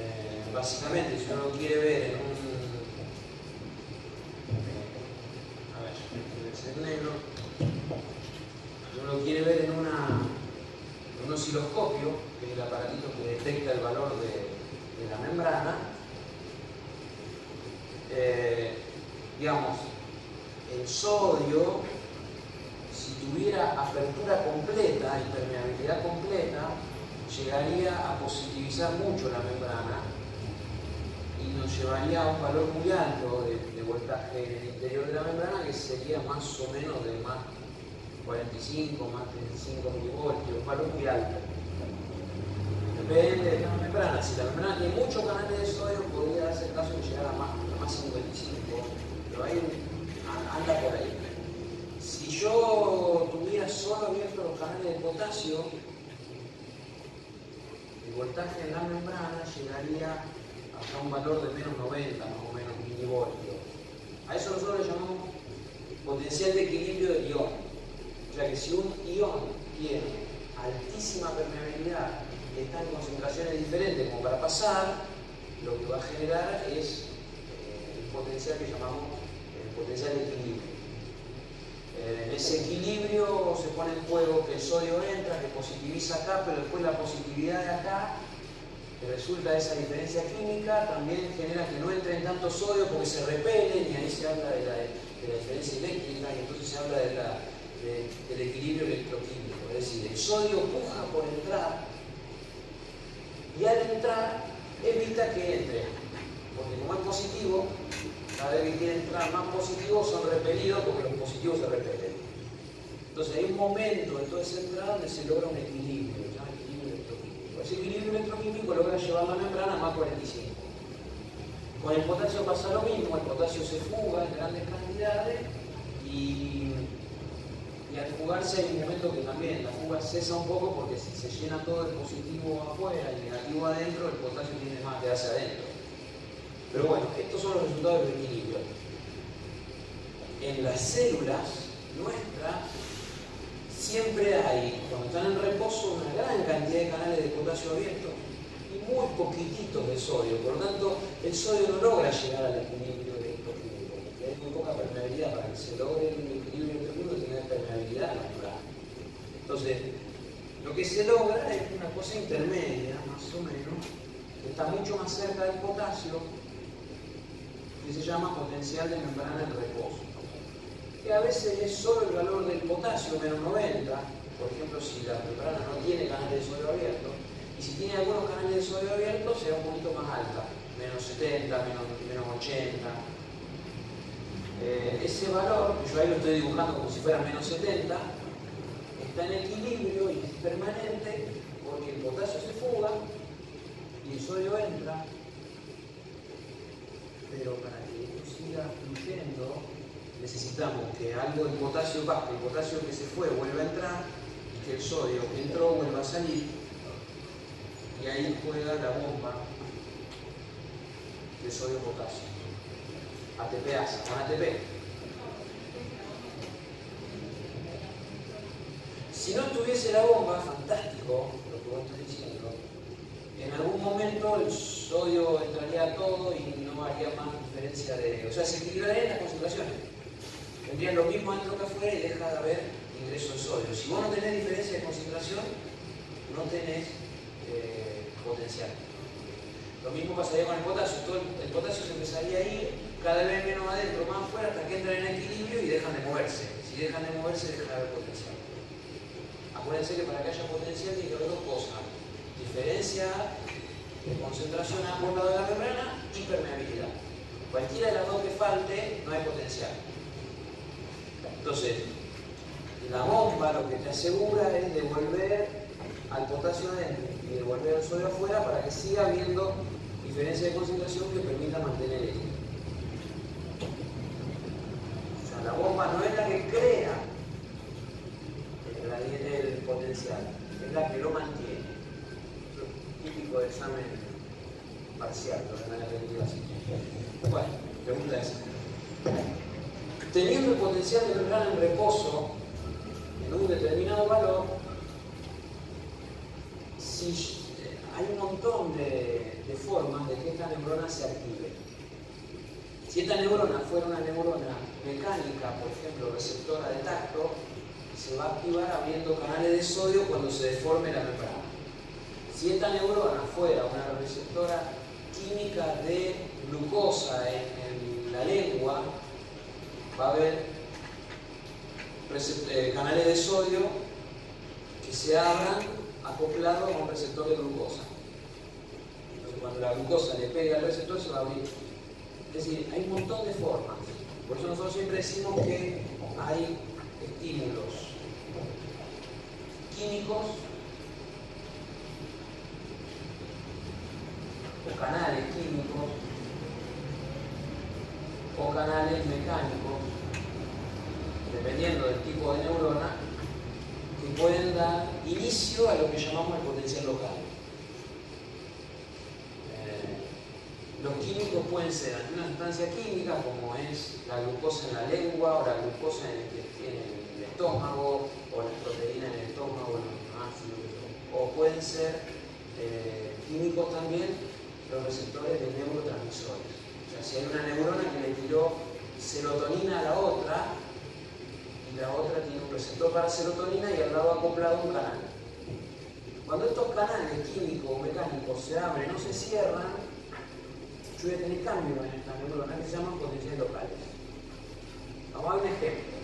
Eh, básicamente, si uno lo quiere ver en un. A ver, ser negro. Si uno lo quiere ver en, una, un osciloscopio, que es el aparatito que detecta el valor de, de la membrana, eh, digamos, el sodio, si tuviera apertura completa y completa, llegaría a positivizar mucho la membrana y nos llevaría a un valor muy alto de, voltaje en el interior de la membrana que sería más o menos de más 45, más 35 milivoltios, un valor muy alto. Depende de la membrana. Si la membrana tiene muchos canales de sodio, podría darse el caso de llegar a más, a más 55, pero ahí anda por ahí. Si yo tuviera solo abiertos los canales de potasio, el voltaje en la membrana llegaría hasta un valor de menos 90, más o menos, milivoltios. A eso nosotros le llamamos potencial de equilibrio del ion. O sea que si un ion tiene altísima permeabilidad y está en concentraciones diferentes como para pasar, lo que va a generar es eh, el potencial que llamamos el potencial de equilibrio. Eh, en ese equilibrio se pone en juego que el sodio entra, que positiviza acá, pero después la positividad de acá, que resulta de esa diferencia química, también genera que no entre en tanto sodio porque se repelen y ahí se habla de la, diferencia eléctrica y entonces se habla del equilibrio electroquímico. Es decir, el sodio puja por entrar y al entrar evita que entre, porque como es positivo, cada vez que quieren entrar más positivos son repelidos porque los positivos se repelen. Entonces hay un momento en toda esa entrada donde se logra un equilibrio, llama equilibrio electroquímico. Ese equilibrio electroquímico logra llevar la membrana a más 45. Con el potasio pasa lo mismo, el potasio se fuga en grandes cantidades y, al fugarse hay un momento que también la fuga cesa un poco porque si se llena todo el positivo afuera y el negativo adentro, el potasio tiene más que quedarse adentro. Pero bueno, estos son los resultados del equilibrio. En las células nuestras siempre hay, cuando están en reposo, una gran cantidad de canales de potasio abiertos y muy poquititos de sodio. Por lo tanto, el sodio no logra llegar al equilibrio electroquímico, porque hay muy poca permeabilidad. Para que se logre el equilibrio electroquímico tiene que permeabilidad natural. Entonces, lo que se logra es una cosa intermedia, más o menos, que está mucho más cerca del potasio, que se llama potencial de membrana en reposo. Que a veces es solo el valor del potasio, menos 90, por ejemplo, si la membrana no tiene canales de sodio abierto, y si tiene algunos canales de sodio abierto, será un poquito más alta, menos 70, menos, 80. Eh, ese valor, yo ahí lo estoy dibujando como si fuera menos 70, está en equilibrio y es permanente porque el potasio se fuga y el sodio entra pero para que esto siga fluyendo necesitamos que algo del potasio baje, el potasio que se fue vuelva a entrar y que el sodio que entró vuelva a salir y ahí juega la bomba de sodio-potasio. ATPasa, con ATP. Si no estuviese la bomba, fantástico lo que vos estás diciendo, en algún momento el sodio entraría a todo y no haría más diferencia de... O sea, se equilibrarían las concentraciones. Tendrían lo mismo dentro que afuera y deja de haber ingreso de sodio. Si vos no tenés diferencia de concentración, no tenés eh, potencial. Lo mismo pasaría con el potasio. Todo el, potasio se empezaría a ir cada vez menos adentro, más afuera, hasta que entran en equilibrio y dejan de moverse. Si dejan de moverse, deja de haber potencial. Acuérdense que para que haya potencial tiene que haber dos cosas diferencia de concentración a ambos lados de la membrana y permeabilidad. Cualquiera de las dos que falte, no hay potencial. Entonces, la bomba lo que te asegura es devolver al potasio adentro y devolver al sodio afuera para que siga habiendo diferencia de concentración que permita mantener el O sea, la bomba no es la que crea el, el potencial, es la que lo mantiene. Es típico de examen parcial, lo van a aprendido así. Bueno, pregunta esa. Teniendo el potencial de membrana en reposo en un determinado valor, si eh, hay un montón de, formas de que esta neurona se active. Si esta neurona fuera una neurona mecánica, por ejemplo, receptora de tacto, se va a activar abriendo canales de sodio cuando se deforme la membrana. Si esta neurona fuera una receptora química de glucosa en, la lengua, va a haber eh, canales de sodio que se abran acoplados a un receptor de glucosa. Entonces, cuando la glucosa le pega al receptor, se va a abrir. Es decir, hay un montón de formas. Por eso nosotros siempre decimos que hay estímulos químicos canales químicos o canales mecánicos, dependiendo del tipo de neurona, que pueden dar inicio a lo que llamamos el potencial local. Eh, los químicos pueden ser una sustancia química como es la glucosa en la lengua o la glucosa en el, estómago o las proteínas en el estómago, o pueden ser eh, químicos también los receptores de neurotransmisores. O sea, si hay una neurona que le tiró serotonina a la otra, y la otra tiene un receptor para serotonina y al lado acoplado un canal. Cuando estos canales químicos o mecánicos se abren o se cierran, yo voy a tener cambios en esta neurona que se llaman potenciales locales. Vamos a un ejemplo.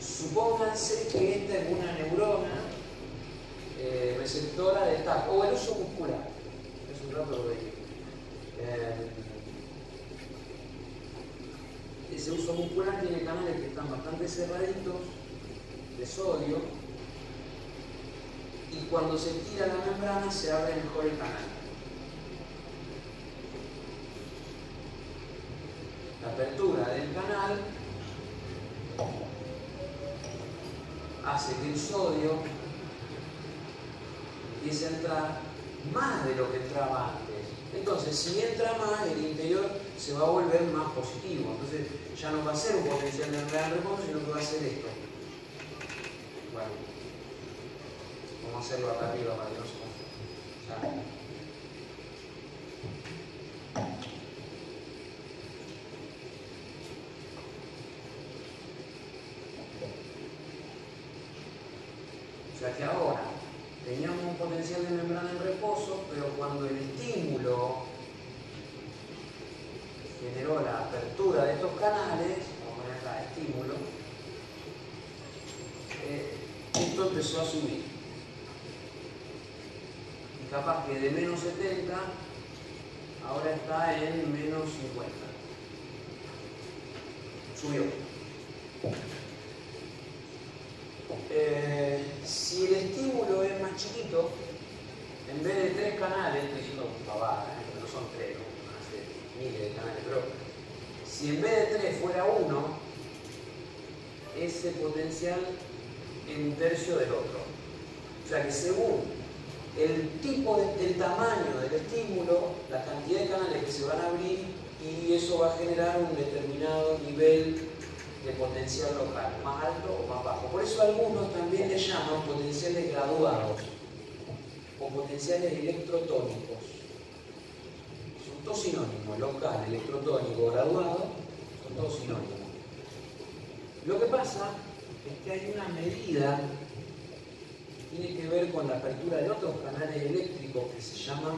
Supónganse que esta es una neurona eh, receptora de TAC o el uso muscular. Es un rato lo veía. Eh, ese uso muscular tiene canales que están bastante cerraditos de sodio y cuando se tira la membrana se abre mejor el canal. La apertura del canal hace que el sodio empiece a entrar más de lo que entraba antes. Entonces, si entra más, el interior se va a volver más positivo. Entonces, ya no va a ser un potencial de gran reposo, sino que va a ser esto. Bueno, vamos a hacerlo acá arriba para que no. O sea que ahora teníamos un potencial de membrana en reposo, pero cuando el estímulo generó la apertura de estos canales, vamos a poner acá estímulo, eh, esto a subir. Y capaz que de menos 70 ahora está en menos 50. Subió. Eh, si el estímulo es más chiquito, en vez de tres canales, estoy diciendo pavada, ¿eh? no son tres, ¿no? ser miles de canales, pero si en vez de tres fuera uno, ese potencial en un tercio del otro. O sea que según el tipo, de, el tamaño del estímulo, la cantidad de canales que se van a abrir y eso va a generar un determinado nivel de potencial local, más alto o más bajo. Por eso algunos también le llaman potenciales graduados o potenciales electrotónicos. Son todos sinónimos, local, electrotónico, graduado, son todos sinónimos. Lo que pasa que hay una medida que tiene que ver con la apertura de otros canales eléctricos que se llaman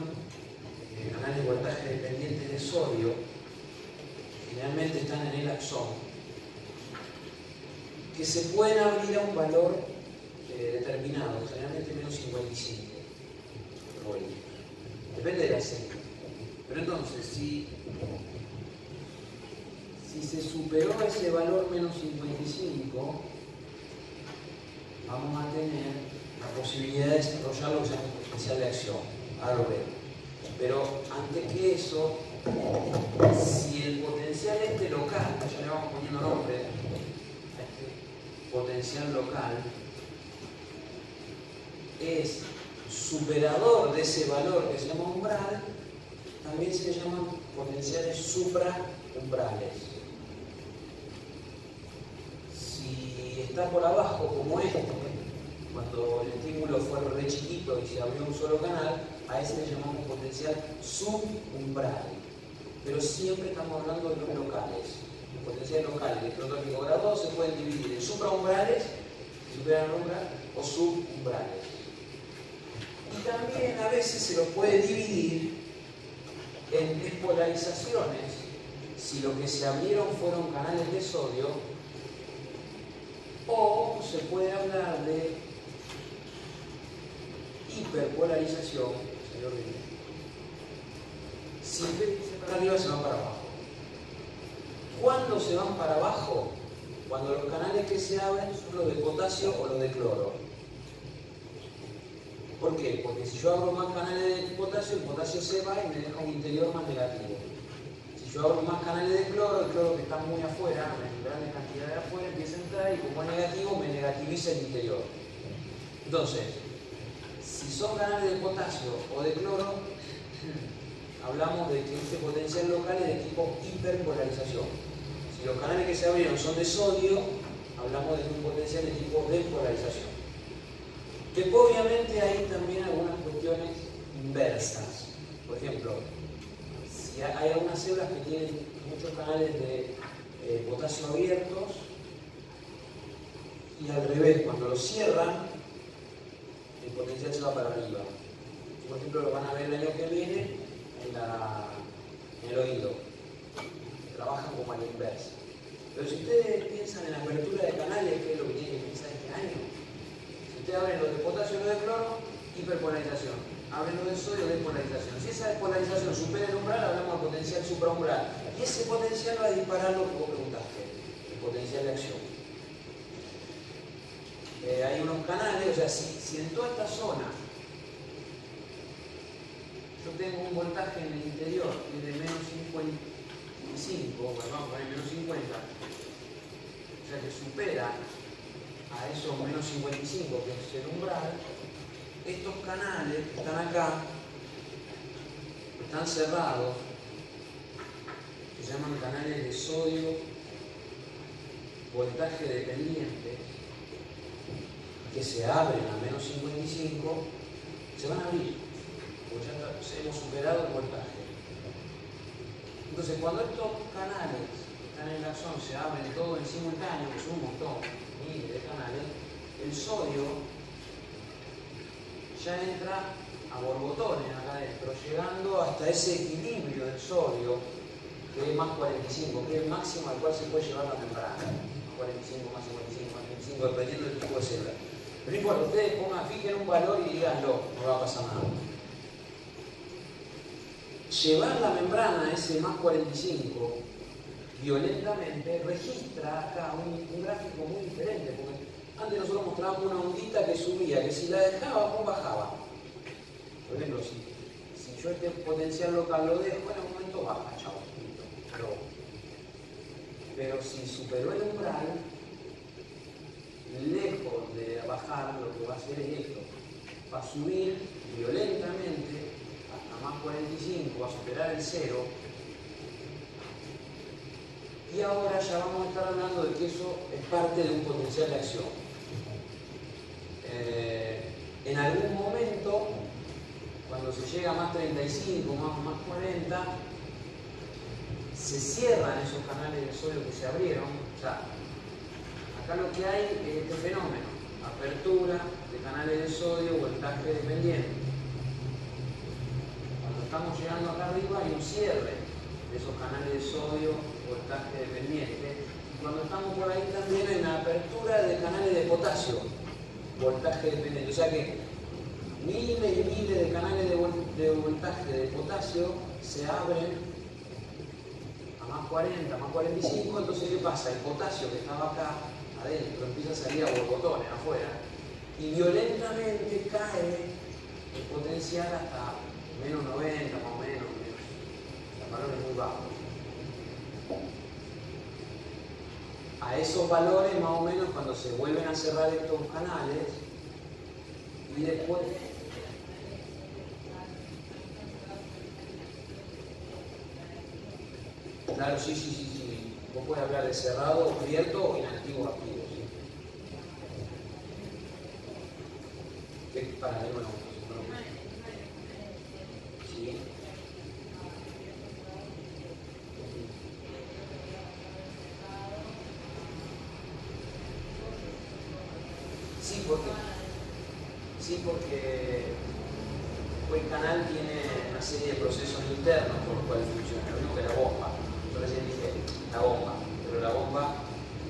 eh, canales de voltaje dependientes de sodio, generalmente están en el axón que se pueden abrir a un valor eh, determinado, generalmente menos 55 Depende de la serie. Pero entonces, si, si se superó ese valor menos 55, vamos a tener la posibilidad de desarrollar lo que se llama potencial de acción. Pero antes que eso, si el potencial este local, ya le vamos poniendo nombre, este potencial local, es superador de ese valor que se llama umbral, también se llaman potenciales supraumbrales. Si está por abajo como este, cuando el estímulo fue re chiquito y se abrió un solo canal, a ese le llamamos potencial subumbral. Pero siempre estamos hablando de los locales. Los potenciales locales de prototipos grado se pueden dividir en supraumbrales, umbral, o subumbrales. Y también a veces se los puede dividir en despolarizaciones. Si lo que se abrieron fueron canales de sodio, o se puede hablar de hiperpolarización, señor Si se para arriba, se van para abajo. ¿Cuándo se van para abajo? Cuando los canales que se abren son los de potasio o los de cloro. ¿Por qué? Porque si yo abro más canales de potasio, el potasio se va y me deja un interior más negativo. Si yo abro más canales de cloro, el cloro que está muy afuera, en grandes cantidades de afuera, empieza a entrar y como es negativo, me negativiza el interior. Entonces, si son canales de potasio o de cloro, *laughs* hablamos de que este potencial local es de tipo hiperpolarización. Si los canales que se abrieron son de sodio, hablamos de un potencial de tipo despolarización. Después obviamente hay también algunas cuestiones inversas. Por ejemplo, si hay algunas células que tienen muchos canales de eh, potasio abiertos y al revés, cuando los cierran, el potencial se va para arriba. Por ejemplo, lo van a ver el año que viene en, el oído. Trabajan como a la inversa. Pero si ustedes piensan en la apertura de canales, ¿qué es lo que tienen que pensar este año? Si ustedes abren lo de potasio y lo de cloro, hiperpolarización. Abren lo de sodio, despolarización. Si esa despolarización supera el umbral, hablamos de potencial supraumbral. Y ese potencial va a disparar lo que vos preguntaste, el potencial de acción. Eh, hay unos canales, o sea, si, en toda esta zona yo tengo un voltaje en el interior que es de menos 55, vamos a poner menos 50, o sea que supera a esos menos 55 que es el umbral, estos canales que están acá, están cerrados, se llaman canales de sodio voltaje dependiente, que se abren a menos 55, se van a abrir, porque ya hemos superado el voltaje. Entonces, cuando estos canales que están en la zona se abren todos en simultáneo, que son un montón, miles de canales, el sodio ya entra a borbotones acá adentro, llegando hasta ese equilibrio del sodio, que es más 45, que es el máximo al cual se puede llevar la membrana. Más 45, más 55, más 25, dependiendo del tipo de célula. Pero ustedes pongan, fijen un valor y díganlo, no va a pasar nada. Llevar la membrana a ese más 45 violentamente registra acá un, gráfico muy diferente, porque antes nosotros mostrábamos una ondita que subía, que si la dejábamos bajaba. Por ejemplo, si, si yo este potencial local lo dejo, en un momento baja, chao, pero si superó el umbral, lejos de bajar, lo que va a hacer es esto. Va a subir violentamente hasta más 45, va a superar el cero. Y ahora ya vamos a estar hablando de que eso es parte de un potencial de acción. Eh, en algún momento, cuando se llega a más 35, más, más 40, se cierran esos canales de sodio que se abrieron. Acá lo que hay es este fenómeno, apertura de canales de sodio, voltaje dependiente. Cuando estamos llegando acá arriba hay un cierre de esos canales de sodio, voltaje dependiente. Cuando estamos por ahí también hay una apertura de canales de potasio, voltaje dependiente. O sea que miles y miles de canales de, voltaje de potasio se abren a más 40, más 45, entonces ¿qué pasa? El potasio que estaba acá adentro, empieza a salir a borbotones afuera, y violentamente cae el potencial hasta menos 90 más o menos, el valor es muy bajo. A esos valores más o menos cuando se vuelven a cerrar estos canales y después Claro, sí, sí, sí, sí. Vos puedes hablar de cerrado, abierto o inactivo activo. ¿Sí? Para, de nuevo. Sí. Sí, porque, sí, porque el canal tiene una serie de procesos internos por los cuales funciona, lo mismo que la bomba recién dije la bomba, pero la bomba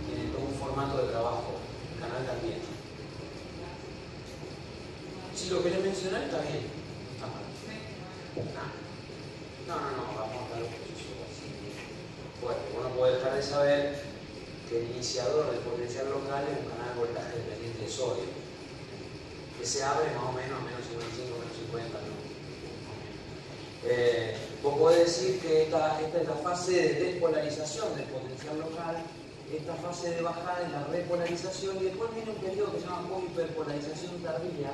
tiene todo un formato de trabajo, el canal también. Si lo querés mencionar, está bien. No, no, no, vamos a dar un proceso. Bueno, uno puede dejar de saber que el iniciador del potencial local es un canal de voltaje dependiente de sodio, que se abre más o menos a menos 55, menos 50, ¿no? Eh, vos podés decir que esta, esta es la fase de despolarización del potencial local, esta fase de bajada es la repolarización y después viene un periodo que se llama hiperpolarización tardía,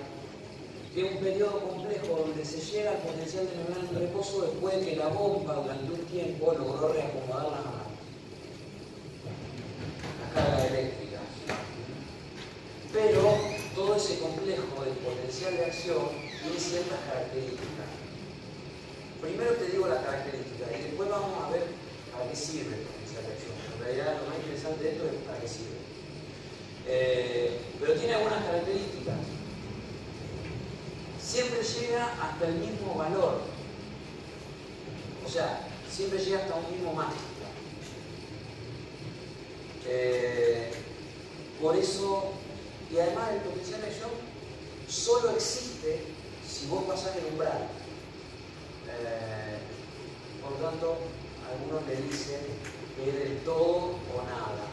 es un periodo complejo donde se llega al potencial de neurona en reposo después de que la bomba durante un tiempo logró reacomodar la, carga eléctrica. Pero todo ese complejo del potencial de acción tiene ciertas características. Primero te digo las características y después vamos a ver para qué sirve el potencial de acción. En realidad lo más interesante de esto es para qué sirve. Eh, pero tiene algunas características. Siempre llega hasta el mismo valor. O sea, siempre llega hasta un mismo máximo. Eh, por eso, y además el potencial de acción solo existe si vos pasás el umbral. Eh, por tanto, algunos le dicen que es del todo o nada.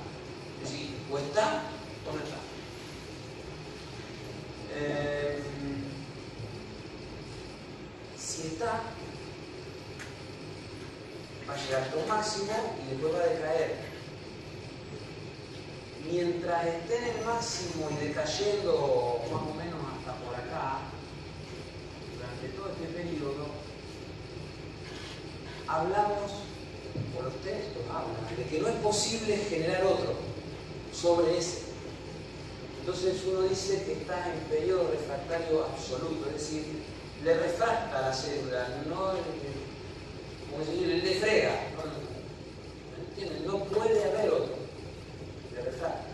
Es decir, o está o no está. Eh, si está, va a llegar hasta un máximo y después va a decaer. Mientras esté en el máximo y decayendo más o menos hasta por acá, durante todo este periodo, hablamos, o los textos hablan, de que no es posible generar otro sobre ese. Entonces uno dice que está en periodo refractario absoluto, es decir, le refracta la célula, no, como decir, le frega, no, no puede haber otro, le refracta.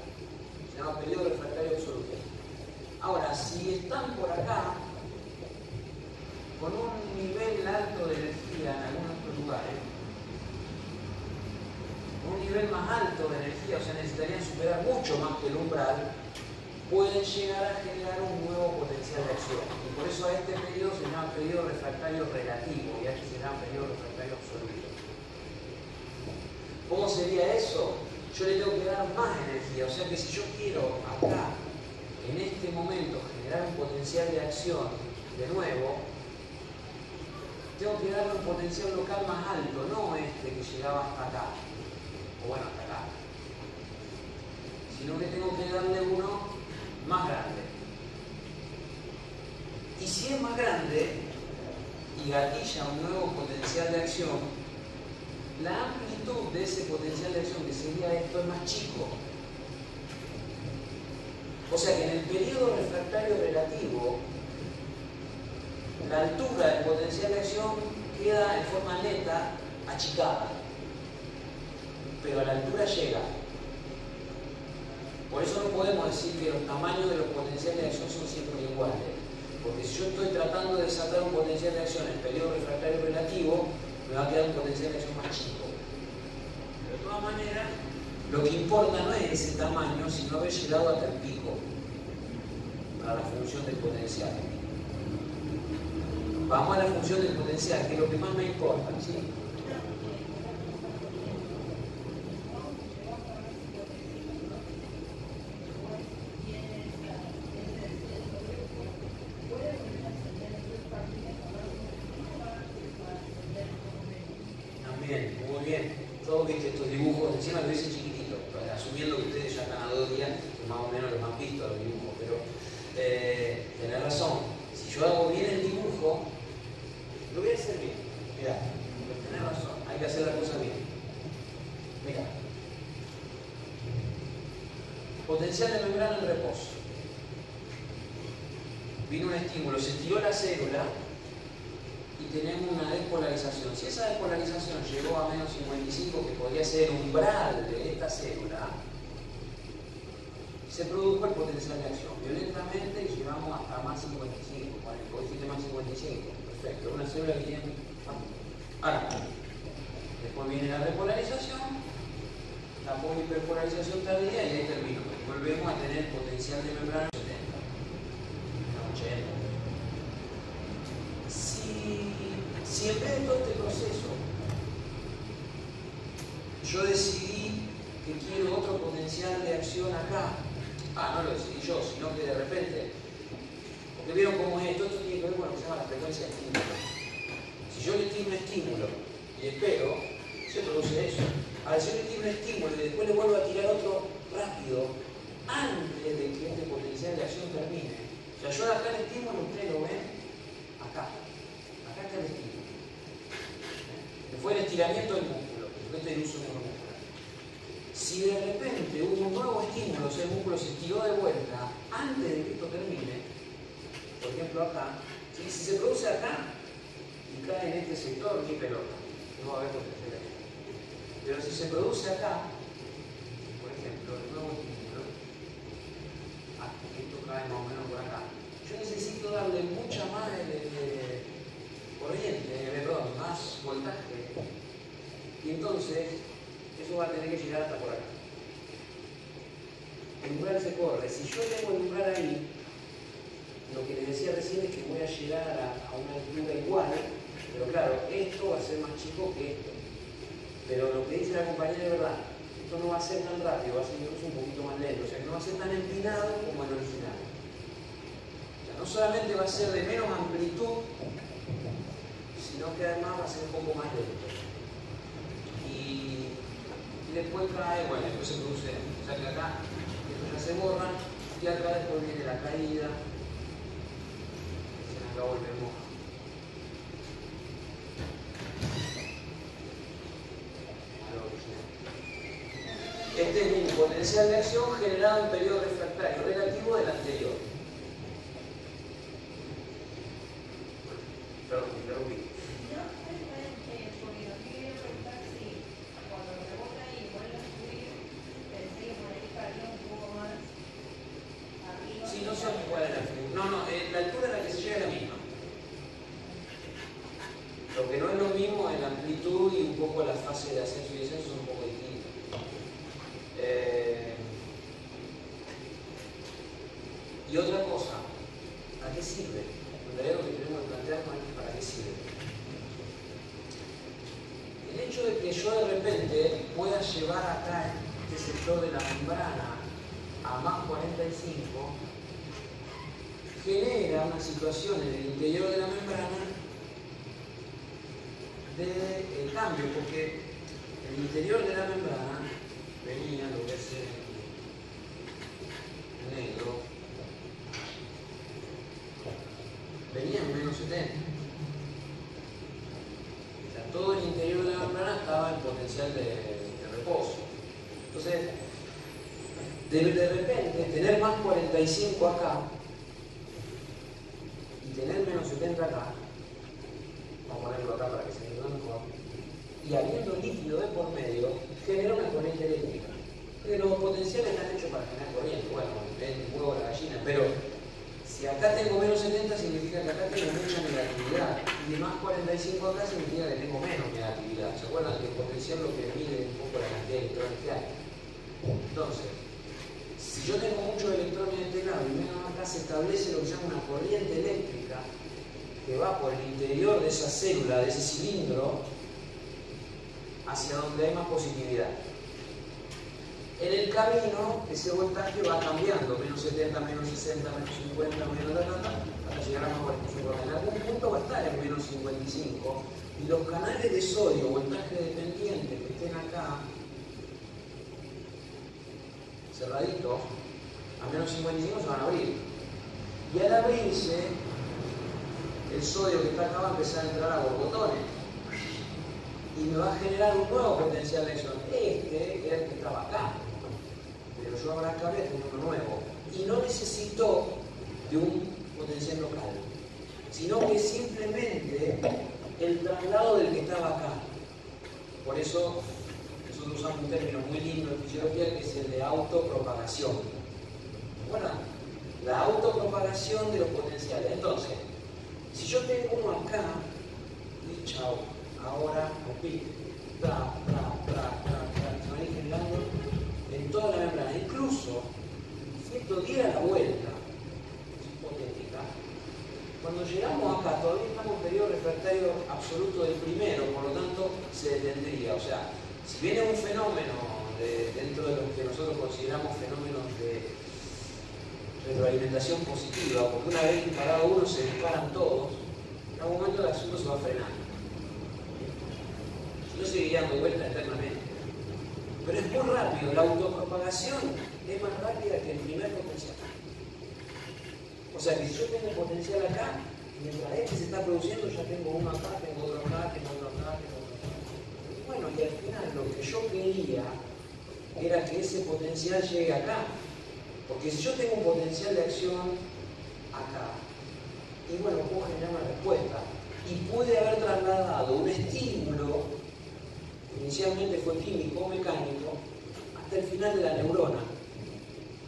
Se llama periodo refractario absoluto. Ahora, si están por acá, con un nivel alto de energía en algunos lugares, un nivel más alto de energía, o sea, necesitarían superar mucho más que el umbral, pueden llegar a generar un nuevo potencial de acción. Por eso a este periodo se llama periodo refractario relativo y a este se llama periodo refractario absoluto. ¿Cómo sería eso? Yo le tengo que dar más energía, o sea que si yo quiero acá, en este momento, generar un potencial de acción de nuevo, tengo que darle un potencial local más alto, no este que llegaba hasta acá, o bueno, hasta acá, sino que tengo que darle uno más grande. Y si es más grande y gatilla un nuevo potencial de acción, la amplitud de ese potencial de acción, que sería esto, es más chico. O sea que en el periodo refractario relativo, la altura del potencial de acción queda en forma neta achicada, pero a la altura llega. Por eso no podemos decir que los tamaños de los potenciales de acción son siempre iguales, porque si yo estoy tratando de desatar un potencial de acción en periodo refractario relativo, me va a quedar un potencial de acción más chico. Pero de todas maneras, lo que importa no es ese tamaño, sino haber llegado hasta el pico para la función del potencial. Vamos a la función del potencial, que es lo que más me importa. ¿sí? bien, muy bien. Todos viste estos dibujos, encima lo hice chiquitito, asumiendo que ustedes ya están a dos días, que más o menos los han visto los dibujos, pero eh, tenés razón. Si yo hago bien el dibujo, lo voy a hacer bien. Mirá, tenés razón, hay que hacer la cosa bien. Mirá. Potencial de membrana en reposo. Vino un estímulo, se estiró la célula y tenemos una despolarización. Si esa despolarización llegó a menos 55, que podría ser umbral de esta célula, se produjo el potencial de acción violentamente y llegamos hasta más 55, con el coeficiente más 55. Perfecto, una célula que tiene... Ahora, después viene la repolarización, la polihiperpolarización tardía y ahí termino. Volvemos a tener potencial de membrana 70. 80. Si en de todo este proceso yo decidí que quiero otro potencial de acción acá, ah, no lo decidí yo, sino que de repente, porque vieron cómo es esto, esto tiene que ver con lo que se llama la frecuencia de estímulo. Si yo le tiro un estímulo y espero, se produce eso. Ahora, si yo le tiro un estímulo y después le vuelvo a tirar otro rápido, antes de que este potencial de acción termine. O sea, yo acá el estímulo, ustedes lo ven, acá. Acá está el estímulo fue el estiramiento del músculo, este es el uso neuromuscular. Si de repente hubo un nuevo estímulo, o sea, el músculo se estiró de vuelta antes de que esto termine, por ejemplo acá, si se produce acá y cae en este sector, ni pelota, no va a haber potencial Pero si se produce acá, por ejemplo, el nuevo estímulo, ah, esto cae más o menos por acá, yo necesito darle mucha más de corriente, perdón, más voltaje. Y entonces, eso va a tener que llegar hasta por acá. El umbral se corre. Si yo tengo el umbral ahí, lo que les decía recién es que voy a llegar a, una altura igual, pero claro, esto va a ser más chico que esto. Pero lo que dice la compañera es verdad, esto no va a ser tan rápido, va a ser incluso un poquito más lento, o sea que no va a ser tan empinado como el original. O sea, no solamente va a ser de menos amplitud, sino que además va a ser un poco más lento. Y, después cae, bueno, después se produce, o sea que acá esto ya se borra, y acá después viene la caída, se acá volvemos Este es un potencial de acción generado en periodo refractario relativo del anterior. Perdón, interrumpí. situación en el interior de la membrana de eh, cambio, porque en el interior de la membrana venía lo que es negro, venía en menos 70. O sea, todo el interior de la membrana estaba en potencial de, reposo. Entonces, de, de repente, tener más 45 acá tener menos 70 acá, vamos a ponerlo acá para que se entienda mejor, y habiendo líquido de por medio, genera una corriente eléctrica. Porque los potenciales están hechos para generar corriente, bueno, es el huevo la gallina, pero si acá tengo menos 70 significa que acá tengo mucha negatividad, y de más 45 acá significa que tengo menos negatividad. ¿Se acuerdan que el potencial lo que mide un poco la cantidad de electrones que hay? Entonces, si yo tengo muchos electrones en este lado y menos acá se establece lo que se llama una corriente eléctrica que va por el interior de esa célula, de ese cilindro, hacia donde hay más positividad. En el camino, ese voltaje va cambiando, menos 70, menos 60, menos 50, menos la hasta llegar a más 45. En algún punto va a estar en menos 55 Y los canales de sodio, voltaje dependiente que estén acá, cerraditos, a menos 55 se van a abrir. Y al abrirse, el sodio que está acá va a empezar a entrar a borbotones. Y me va a generar un nuevo potencial de acción. Este era el que estaba acá. Pero yo ahora acá tengo uno nuevo. Y no necesito de un potencial local, sino que simplemente el traslado del que estaba acá. Por eso nosotros usamos un término muy lindo en fisiología que es el de autopropagación. Bueno, la autopropagación de los potenciales. Entonces, si yo tengo uno acá, y chao, ahora tra, tra, tra, tra, tra, se van generando en toda la membrana. Incluso, si esto diera la vuelta, hipotética, cuando llegamos acá, todavía estamos en periodo refractario absoluto del primero, por lo tanto se detendría. O sea, si viene un fenómeno dentro de lo que nosotros consideramos fenómenos de retroalimentación positiva, porque una vez disparado uno se disparan todos, en algún momento el asunto se va a frenar. No seguiría dando vuelta eternamente. Pero es muy rápido, la autopropagación es más rápida que el primer potencial. O sea que si yo tengo potencial acá, mientras este se está produciendo, ya tengo uno acá, tengo otro acá, tengo otro acá, tengo otro acá. Bueno, y al final lo que yo quería era que ese potencial llegue acá. Porque si yo tengo un potencial de acción acá, y bueno, puedo generar una respuesta, y pude haber trasladado un estímulo, inicialmente fue químico o mecánico, hasta el final de la neurona.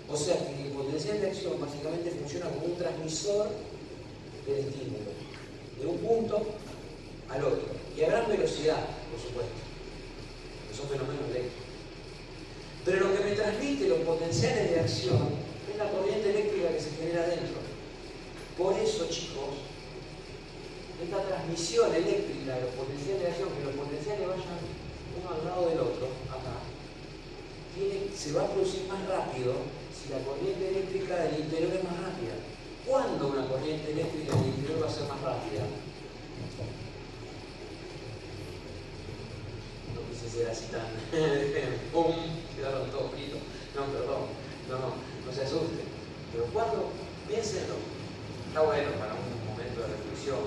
O sea que el potencial de acción básicamente funciona como un transmisor del estímulo, de un punto al otro, y a gran velocidad, por supuesto, que son fenómenos eléctricos. Pero lo que me transmite los potenciales de acción es la corriente eléctrica que se genera dentro. Por eso, chicos, esta transmisión eléctrica de los potenciales de acción, que los potenciales vayan uno al lado del otro, acá, se va a producir más rápido si la corriente eléctrica del interior es más rápida. ¿Cuándo una corriente eléctrica del interior va a ser más rápida? No quise ser así tan... *laughs* ¡Pum! Quedaron todos fritos. No, perdón. No, no, no se asusten. Pero cuando, piénsenlo. Está bueno para un momento de reflexión.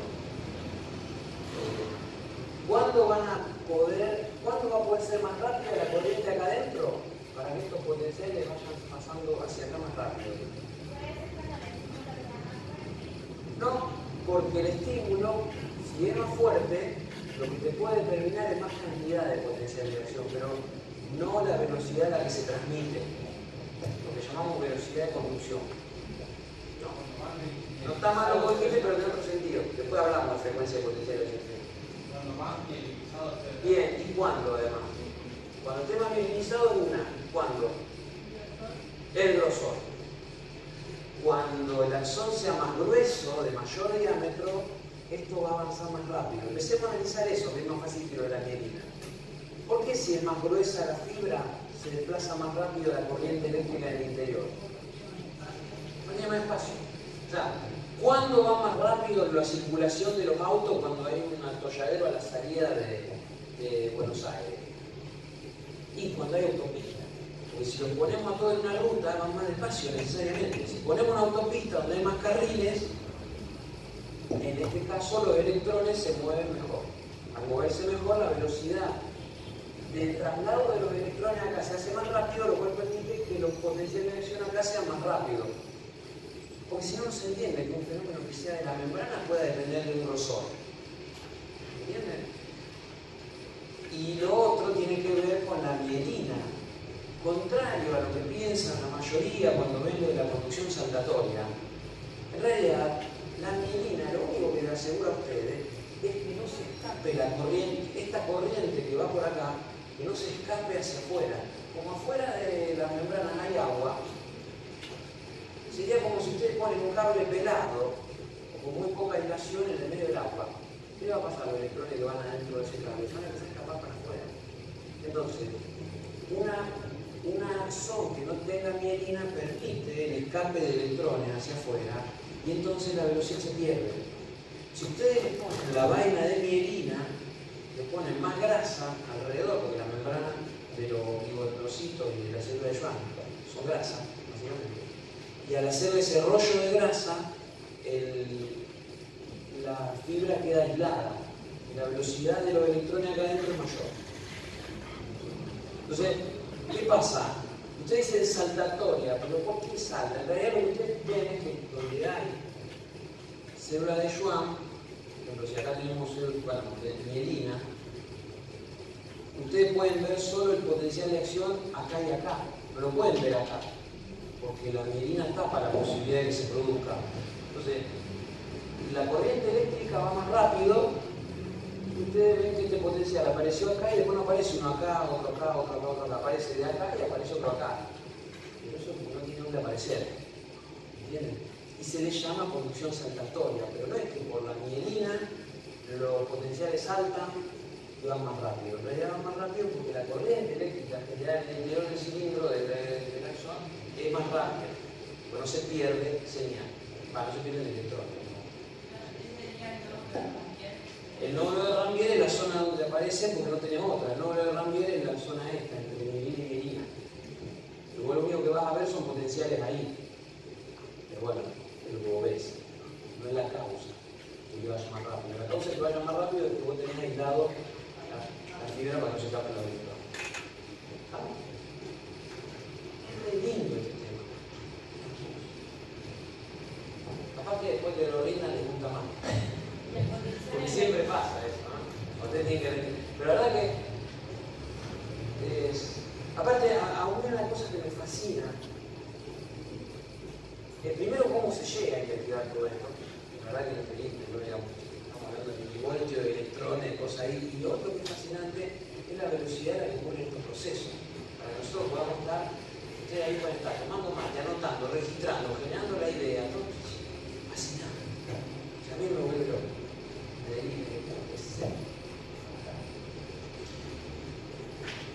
Eh, ¿Cuándo van a poder, cuándo va a poder ser más rápida la corriente acá adentro? Para que estos potenciales vayan pasando hacia acá más rápido. No, porque el estímulo, si es más fuerte, lo que te puede determinar es más cantidad de potencial de acción, pero no la velocidad a la que se transmite, lo que llamamos velocidad de conducción. No, está mal lo que pero en otro sentido. Después hablamos de frecuencia de potencial de acción. Bien, ¿y cuándo además? Cuando esté más minimizado, una. ¿Cuándo? El grosor. Cuando el axón sea más grueso, de mayor diámetro, esto va a avanzar más rápido. Empecemos a analizar eso, que es más fácil que lo de la mielina. ¿Por qué si es más gruesa la fibra, se desplaza más rápido la corriente eléctrica en el interior? No tiene más espacio. O sea, ¿cuándo va más rápido la circulación de los autos cuando hay un atolladero a la salida de, Buenos Aires? Y cuando hay autopista. Porque si los ponemos a todos en una ruta, van más despacio necesariamente. Si ponemos una autopista donde hay más carriles, en este caso los electrones se mueven mejor. Al moverse mejor, la velocidad del traslado de los electrones acá se hace más rápido, lo cual permite que los potenciales de acción acá sean más rápidos. Porque si no, no se entiende que un fenómeno que sea de la membrana pueda depender de un grosor. ¿Entienden? Y lo otro tiene que ver con la mielina. Contrario a lo que piensan la mayoría cuando ven lo de la conducción saltatoria, en realidad la mielina lo único que le asegura a ustedes es que no se escape la corriente, esta corriente que va por acá, que no se escape hacia afuera. Como afuera de la membrana hay agua, sería como si ustedes ponen un cable pelado o con muy poca aislación en el medio del agua. ¿Qué va a pasar los electrones que van adentro de ese cable? Van a empezar a escapar para afuera. Entonces, una, una axón que no tenga mielina permite el escape de electrones hacia afuera y entonces la velocidad se pierde. Si ustedes le ponen la vaina de mielina, le ponen más grasa alrededor, porque la membrana de los oligotrocitos y de la célula de Schwann son grasa, básicamente. Y al hacer ese rollo de grasa, la fibra queda aislada y la velocidad de los electrones acá adentro es mayor. Entonces, ¿qué pasa? Usted dice saltatoria, pero ¿por qué salta? En realidad lo que usted ven es que donde hay célula de Schwann, por ejemplo, si acá tenemos bueno, de mielina, ustedes pueden ver solo el potencial de acción acá y acá, no pueden ver acá, porque la mielina tapa la posibilidad de que se produzca. Entonces, la corriente eléctrica va más rápido, ustedes ven que este potencial apareció acá y después no aparece uno acá, otro acá, otro acá, otro acá, aparece de acá y aparece otro acá. Pero eso no tiene dónde aparecer. ¿Entienden? Y se le llama conducción saltatoria, pero no es que por la mielina los potenciales saltan y van más rápido. En realidad van más rápido porque la corriente eléctrica generada en el interior del cilindro de la es más rápida. Pero no se pierde señal. No se pierde el electrón. El nódulo de Rambier es la zona donde aparece porque no tenemos otra. El nódulo de Rambier es la zona esta, entre mielina y mielina. Luego lo único que vas a ver son potenciales ahí. Pero bueno, es lo que ves. No es la causa que vaya más rápido. La causa que vaya más rápido es que vos tenés aislado la, la fibra para que no se escapen los electrones. Es lindo este tema. Capaz que después de la orina les gusta más. Porque siempre pasa eso, ¿no? Que Pero la verdad que es, aparte, a, una de las cosas que me fascina es primero cómo se llega a investigar todo esto. La verdad que la experiencia, no digamos, estamos hablando de milivoltios, de electrones, cosas ahí. Y lo otro que es fascinante es la velocidad a la que ocurren estos procesos. Para que nosotros podamos estar, ustedes ahí pueden estar tomando mate, anotando, registrando, generando la idea, todo. Fascinante. A mí me vuelve loco.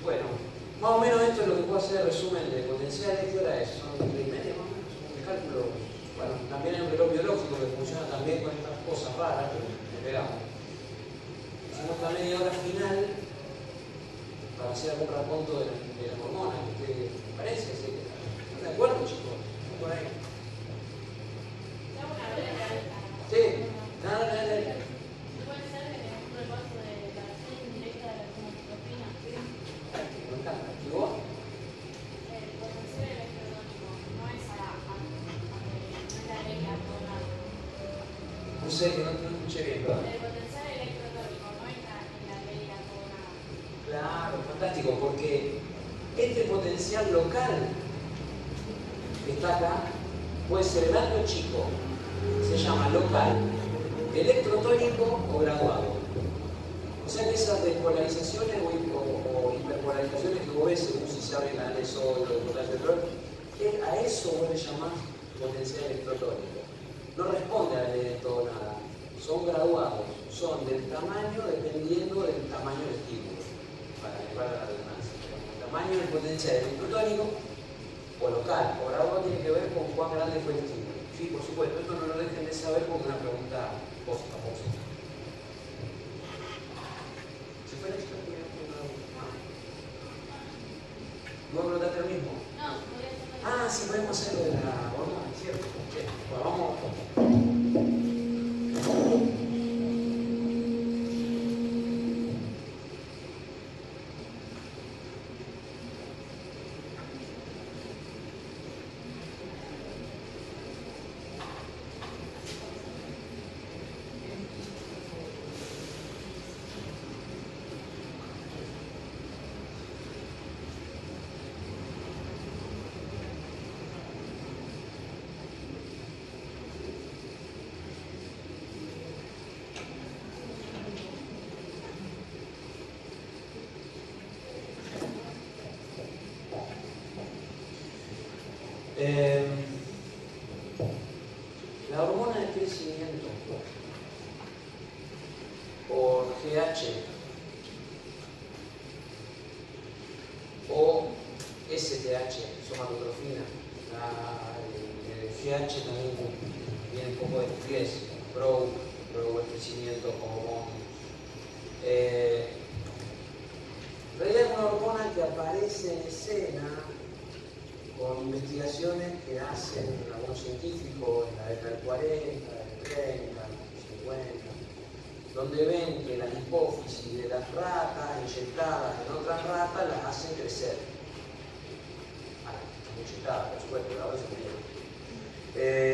Bueno, más o menos esto es lo que puedo hacer resumen de potenciales. ¿Qué hora es? Son y media más o menos. Cálculo. Bueno, también hay un reloj biológico que funciona también con estas cosas raras que esperamos. Hicimos la media hora final para hacer algún raconto de, de las hormonas. ¿Qué parece? ¿Están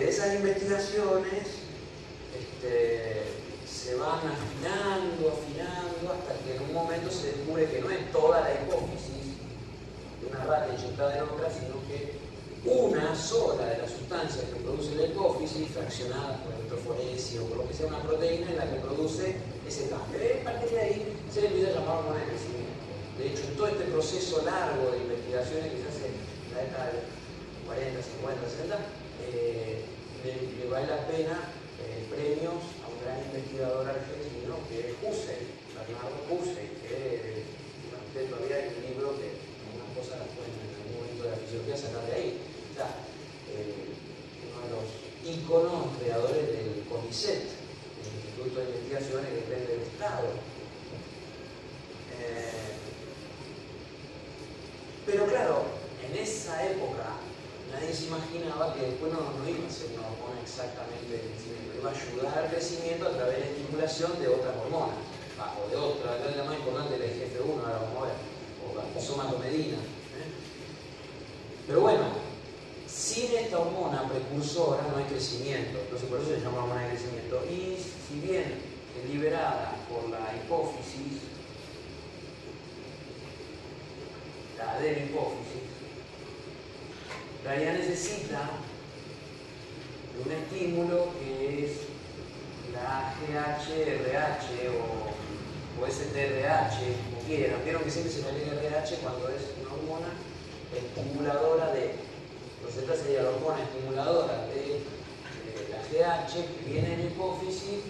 Esas investigaciones este, se van afinando, afinando, hasta que en un momento se descubre que no es toda la hipófisis de una rata inyectada en otra, sino que una sola de las sustancias que produce la hipófisis, fraccionada por electroforesia o por lo que sea una proteína, es la que produce ese cambio. Y a partir de ahí se le empieza a llamar hormona de crecimiento. De hecho, en todo este proceso largo de investigaciones que se hace en la década de 40, 50, 60, le, vale la pena eh, premios a un gran investigador argentino que es Hussein, Bernardo Hussein, que usted todavía hay un libro que algunas cosas las pueden en algún momento de la fisiología sacar de ahí eh, uno de los íconos creadores del CONICET, el Instituto de Investigaciones que depende del Estado. Eh, pero claro, en esa época nadie se imaginaba que después no, iba a ser una hormona exactamente de crecimiento, iba a ayudar al crecimiento a través de la estimulación de otras hormonas, o de otra, la más importante la IGF-1, ahora vamos o la somatomedina. ¿eh? Pero bueno, sin esta hormona precursora no hay crecimiento, entonces por eso se llama hormona de crecimiento. Y si bien es liberada por la hipófisis, la adenopófisis, realidad necesita un estímulo que es la GHRH o, o STRH, como quieran. Vieron que siempre se me lee RH cuando es una hormona estimuladora de esta sería la hormona estimuladora de, la GH que viene en hipófisis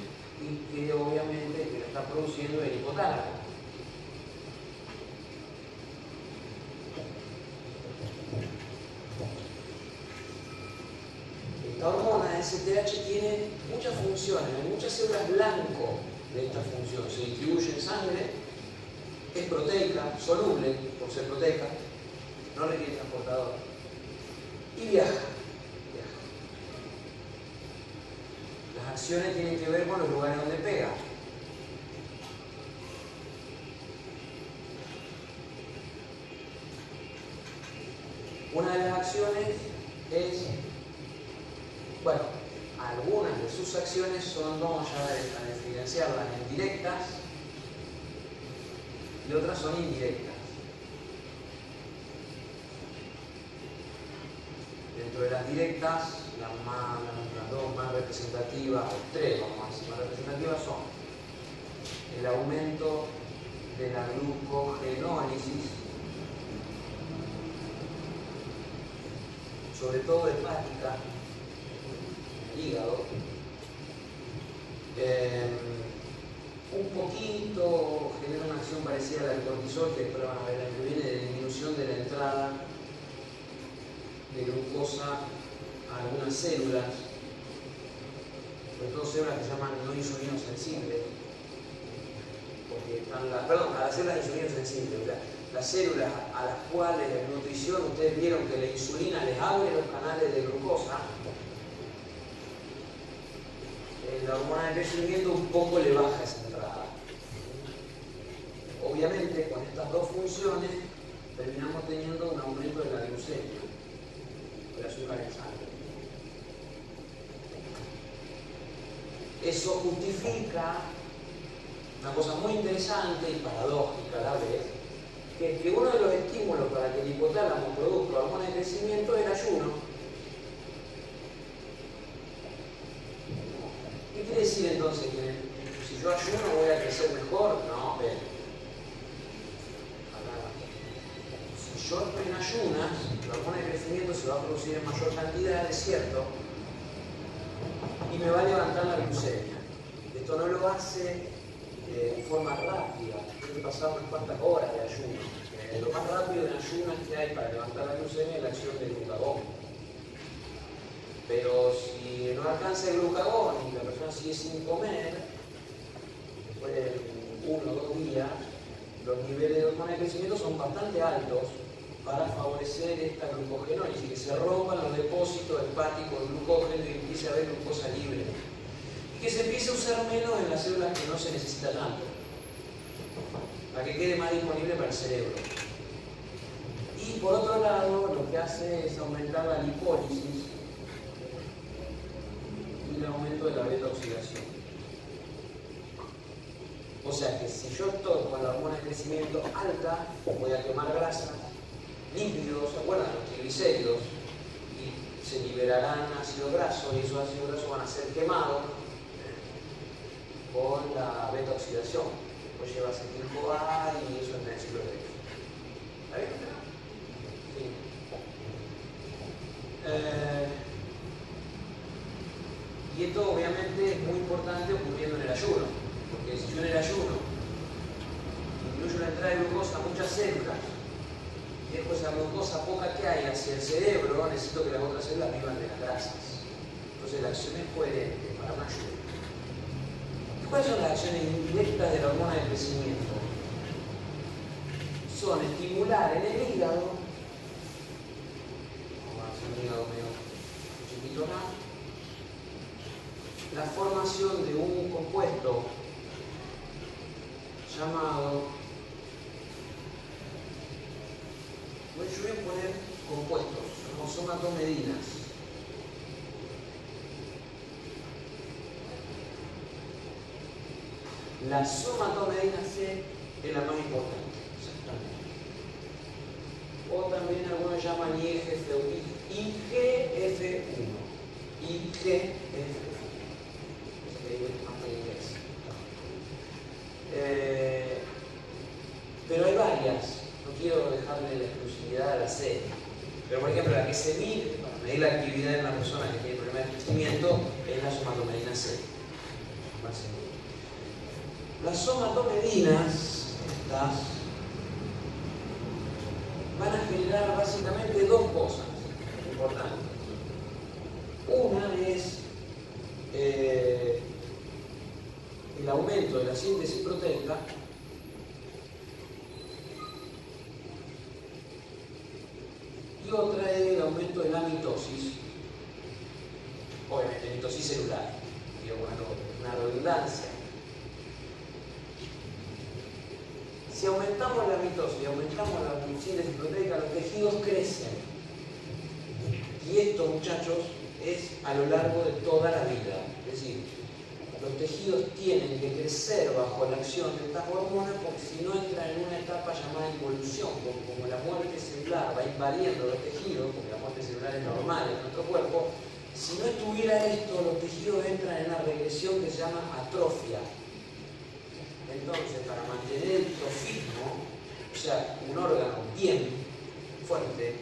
y que obviamente que lo está produciendo el hipotálamo. Esta hormona STH tiene muchas funciones, hay muchas células blanco de esta función. Se distribuye en sangre, es proteica, soluble por ser proteica, no requiere transportador y viaja. Las acciones tienen que ver con los lugares donde pega. Una de las acciones es, bueno, algunas de sus acciones son, vamos ya a diferenciarlas en directas y otras son indirectas. de las directas, las, dos más representativas, tres vamos a decir, más representativas son el aumento de la glucogenólisis, sobre todo hepática, hígado, eh, un poquito genera una acción parecida a la del cortisol, que después van a ver en que viene, de disminución de la entrada de glucosa a algunas células, sobre todo células que se llaman no insulino sensibles, porque están las, perdón, a las células insulino sensibles, las células a las cuales la nutrición, ustedes vieron que la insulina les abre los canales de glucosa, la hormona de crecimiento un poco le baja esa entrada. Obviamente con estas dos funciones terminamos teniendo un aumento de la glucemia el azúcar en sangre. Eso justifica una cosa muy interesante y paradójica a la vez, que, que uno de los estímulos para que el hipotálamo produzca hormona de crecimiento es el ayuno. ¿Qué quiere decir entonces? Que si yo ayuno voy a crecer mejor? No, pero yo estoy en ayunas, la hormona de crecimiento se va a producir en mayor cantidad, es cierto, y me va a levantar la glucemia. Esto no lo hace eh, en forma rápida, tiene que pasar unas cuantas horas de ayuno. Eh, lo más rápido en ayunas que hay para levantar la glucemia es la acción del glucagón. Pero si no alcanza el glucagón y la persona sigue sin comer, después de uno o dos días, los niveles de hormona de crecimiento son bastante altos para favorecer esta glucogenólisis, que se rompan los depósitos hepáticos de glucógeno y empiece a haber glucosa libre. Y que se empiece a usar menos en las células que no se necesita tanto, para que quede más disponible para el cerebro. Y por otro lado, lo que hace es aumentar la lipólisis y el aumento de la beta oxidación. O sea que si yo estoy con la hormona de crecimiento alta, voy a quemar grasa, lípidos, ¿se acuerdan? Los triglicéridos, y se liberarán ácido graso y esos ácidos grasos van a ser quemados con la beta oxidación. Pues lleva acetil-CoA y eso es el ciclo de ¿Está bien? Sí. Eh, y esto obviamente es muy importante ocurriendo en el ayuno, porque si yo en el ayuno incluyo la entrada de glucosa a muchas células, y después la glucosa poca que hay hacia el cerebro, necesito que las otras células vivan de las grasas. Entonces la acción es coherente para un ayuno. ¿Cuáles son las acciones indirectas de la hormona de crecimiento? Son estimular en el hígado, vamos a hacer un hígado medio chiquito acá, la formación de un compuesto llamado, yo voy a poner compuestos, como somatomedinas. La somatomedina C es la más importante, O también algunos llaman IGF1. IGF1. IGF1. Eh, pero hay varias, no quiero dejarle la exclusividad a la C. Pero por ejemplo, la que se mide para medir la actividad de una persona que tiene problema de crecimiento es la somatomedina C. Las somatomedinas, estas, van a generar básicamente dos cosas importantes. Una es eh, el aumento de la síntesis proteica y otra es el aumento de la mitosis, obviamente mitosis celular, digo, bueno, una redundancia. Si aumentamos la mitosis y aumentamos la síntesis proteica, los tejidos crecen. Y esto, muchachos, es a lo largo de toda la vida. Es decir, los tejidos tienen que crecer bajo la acción de estas hormonas porque si no entran en una etapa llamada involución, como, la muerte celular va invadiendo los tejidos, porque la muerte celular es normal en nuestro cuerpo, si no estuviera esto, los tejidos entran en una regresión que se llama atrofia. Entonces, para mantener el trofismo, o sea, un órgano bien fuerte,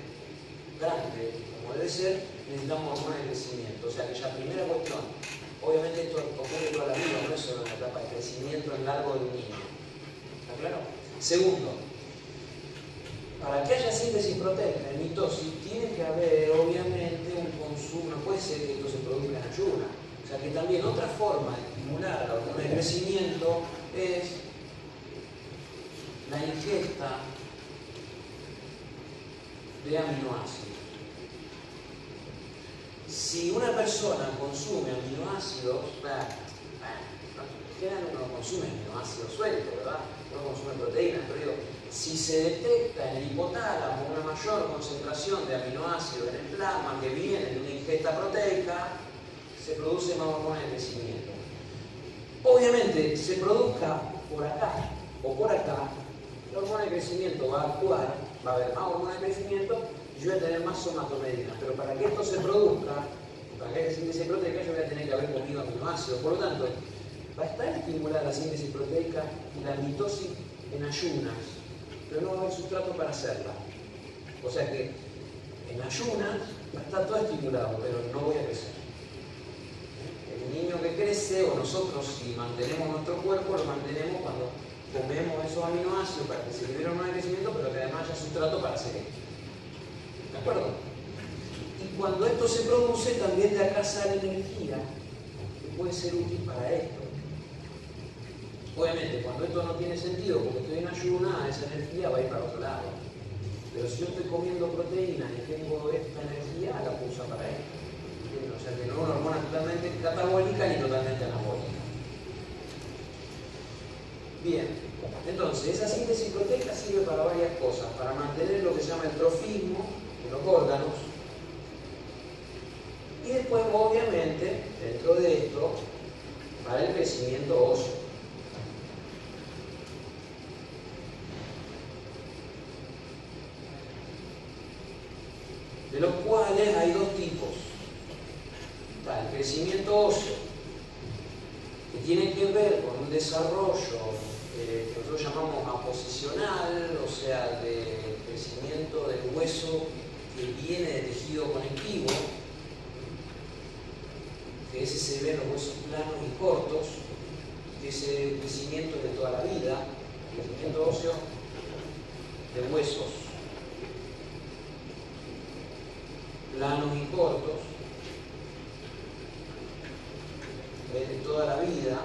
grande, como debe ser, necesitamos hormonas de crecimiento. O sea que ya primera cuestión, obviamente esto ocurre toda la vida, no es solo en la etapa de crecimiento en largo de niño. ¿Está claro? Segundo, para que haya síntesis proteica en mitosis, tiene que haber obviamente un consumo, no puede ser que esto se produzca en ayuna. O sea que también otra forma de estimular la hormona de crecimiento es la ingesta de aminoácidos si una persona consume aminoácidos, generalmente no consume aminoácidos sueltos, ¿verdad? No consume proteínas, pero digo, si se detecta en el hipotálamo una mayor concentración de aminoácidos en el plasma que viene de una ingesta proteica, se produce más hormona de crecimiento. Obviamente, se produzca por acá o por acá, la hormona de crecimiento va a actuar, va a haber más hormona de crecimiento yo voy a tener más somatomedina, pero para que esto se produzca, para que haya síntesis proteica, yo voy a tener que haber comido aminoácidos. Por lo tanto, va a estar estimulada la síntesis proteica y la mitosis en ayunas, pero no va a haber sustrato para hacerla. O sea que en ayunas va a estar todo estimulado, pero no voy a crecer. El niño que crece, o nosotros si mantenemos nuestro cuerpo, lo mantenemos cuando comemos esos aminoácidos para que se libere un crecimiento, pero que además haya sustrato para hacer esto. ¿De acuerdo? Y cuando esto se produce, también de acá sale energía que puede ser útil para esto. Obviamente, cuando esto no tiene sentido, porque estoy en ayuna, esa energía va a ir para otro lado. Pero si yo estoy comiendo proteínas y tengo esta energía, la puedo para esto. O sea que no es una hormona totalmente catabólica ni totalmente anabólica. Bien, entonces esa síntesis proteica sirve para varias cosas, para mantener lo que se llama el trofismo los órganos, y después obviamente dentro de esto para el crecimiento óseo. de los cuales hay dos tipos. el crecimiento óseo, que tiene que ver con un desarrollo eh, que nosotros llamamos aposicional, o sea, de crecimiento del hueso que viene de tejido conectivo, que ese se ve en los huesos planos y cortos, que ese crecimiento de toda la vida, crecimiento óseo de huesos planos y cortos, de toda la vida.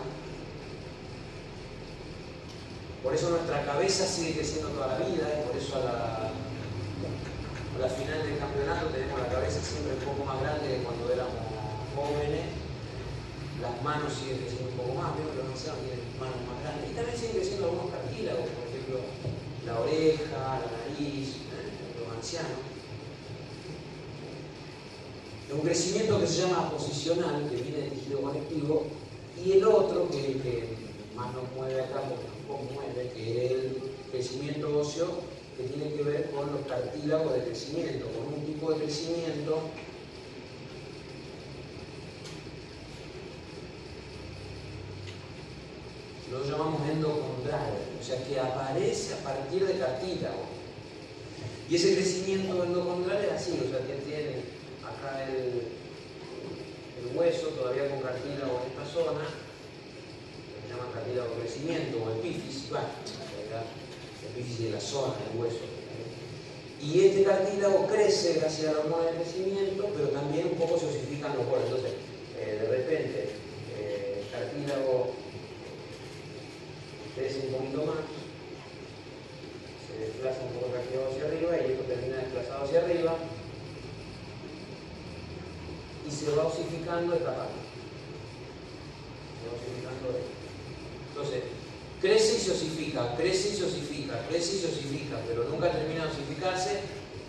Por eso nuestra cabeza sigue creciendo toda la vida, y por eso a la, la final del campeonato tenemos la cabeza siempre un poco más grande que cuando éramos jóvenes. Las manos siguen creciendo un poco más, pero los ancianos tienen manos más grandes. Y también siguen creciendo algunos cartílagos, por ejemplo, la oreja, la nariz, ¿eh? los ancianos un crecimiento que se llama posicional, que viene del tejido conectivo, y el otro, que, más nos mueve acá, porque nos mueve, que es el crecimiento óseo, que tiene que ver con los cartílagos de crecimiento, con un tipo de crecimiento lo llamamos endocondral, o sea que aparece a partir de cartílago. Y ese crecimiento endocondral es así, o sea que tiene acá el, hueso todavía con cartílago en esta zona, se llama cartílago crecimiento o epífisis, bueno, epífisis de la zona del hueso. Y este cartílago crece gracias a la hormona de crecimiento, pero también un poco se osifican los bordes. Entonces, eh, de repente, eh, el cartílago crece un poquito más, se desplaza un poco hacia arriba y esto termina desplazado hacia arriba y se va osificando esta parte. Se va osificando. Entonces, crece y se osifica, crece y se osifica, crece y se osifica, pero nunca termina de osificarse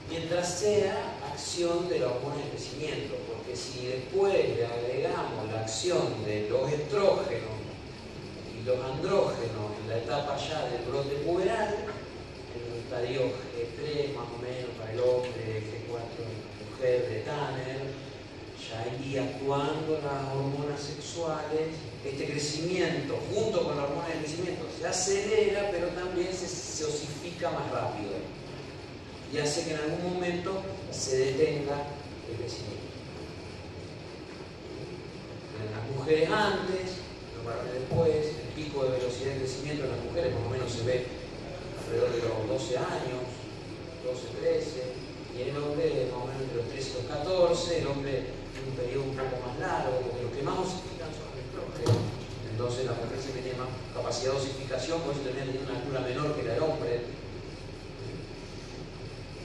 mientras sea acción de la hormona de crecimiento, porque si después le agregamos la acción de los estrógenos y los andrógenos en la etapa ya del brote puberal, en el estadio G3 más o menos para el hombre, G4 en la mujer de Tanner, ya ahí actuando las hormonas sexuales, este crecimiento junto con la hormona de crecimiento se acelera, pero también se, se osifica más rápido y hace que en algún momento se detenga el crecimiento. En las mujeres antes, los varones después, el pico de velocidad de crecimiento en las mujeres más o menos se ve alrededor de los 12 años, 12, 13, y el hombre más o menos entre los 13 y los 14, el hombre un periodo un poco más largo, porque los que más osifican son los estrógenos. Entonces la mujer siempre tiene más capacidad de osificación, por eso también tiene una altura menor que la del hombre.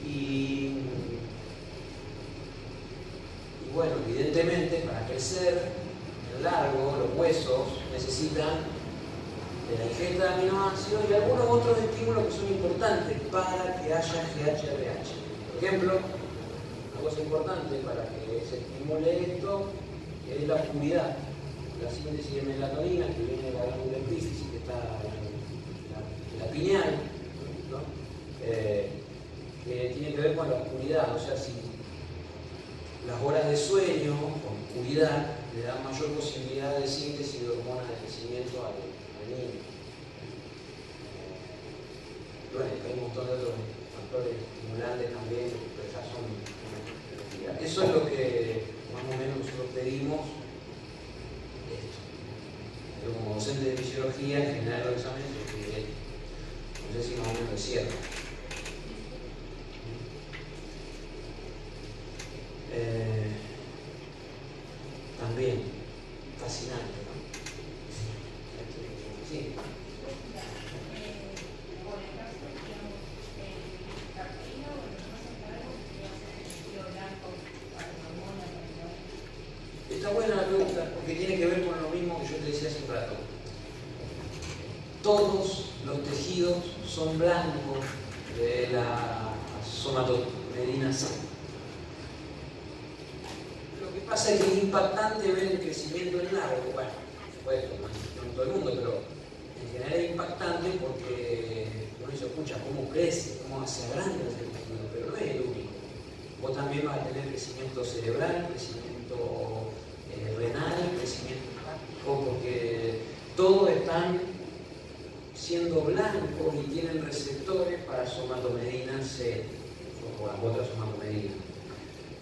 Y, bueno, evidentemente para crecer largo, los huesos necesitan de la ingesta de aminoácidos y algunos otros estímulos que son importantes para que haya GHRH. Por ejemplo, cosa importante para que se estimule esto es la oscuridad. La síntesis de melatonina que viene de la glándula epífisis, que está en la, pineal, eh, que tiene que ver con la oscuridad. O sea, si las horas de sueño con oscuridad le dan mayor posibilidad de síntesis de hormonas de crecimiento al, niño. bueno, hay un montón de otros factores estimulantes también, eso es lo que más o menos nosotros pedimos. Esto. como docente de fisiología, en general los exámenes, no sé si más o menos es cierto. Eh, también, fascinante, ¿no? Sí. Está buena la pregunta porque tiene que ver con lo mismo que yo te decía hace un rato. Todos los tejidos son blancos de la somatopedina C. Lo que pasa es que es impactante ver el crecimiento del largo. Bueno, pues, no en todo el mundo, pero en general es impactante porque uno dice, escucha, cómo crece, cómo hace grande el tejido, pero no es el único. Vos también vas a tener crecimiento cerebral, crecimiento eh, renal, crecimiento hepático, porque todos están siendo blancos y tienen receptores para somatomedina C o las otras somatomedinas.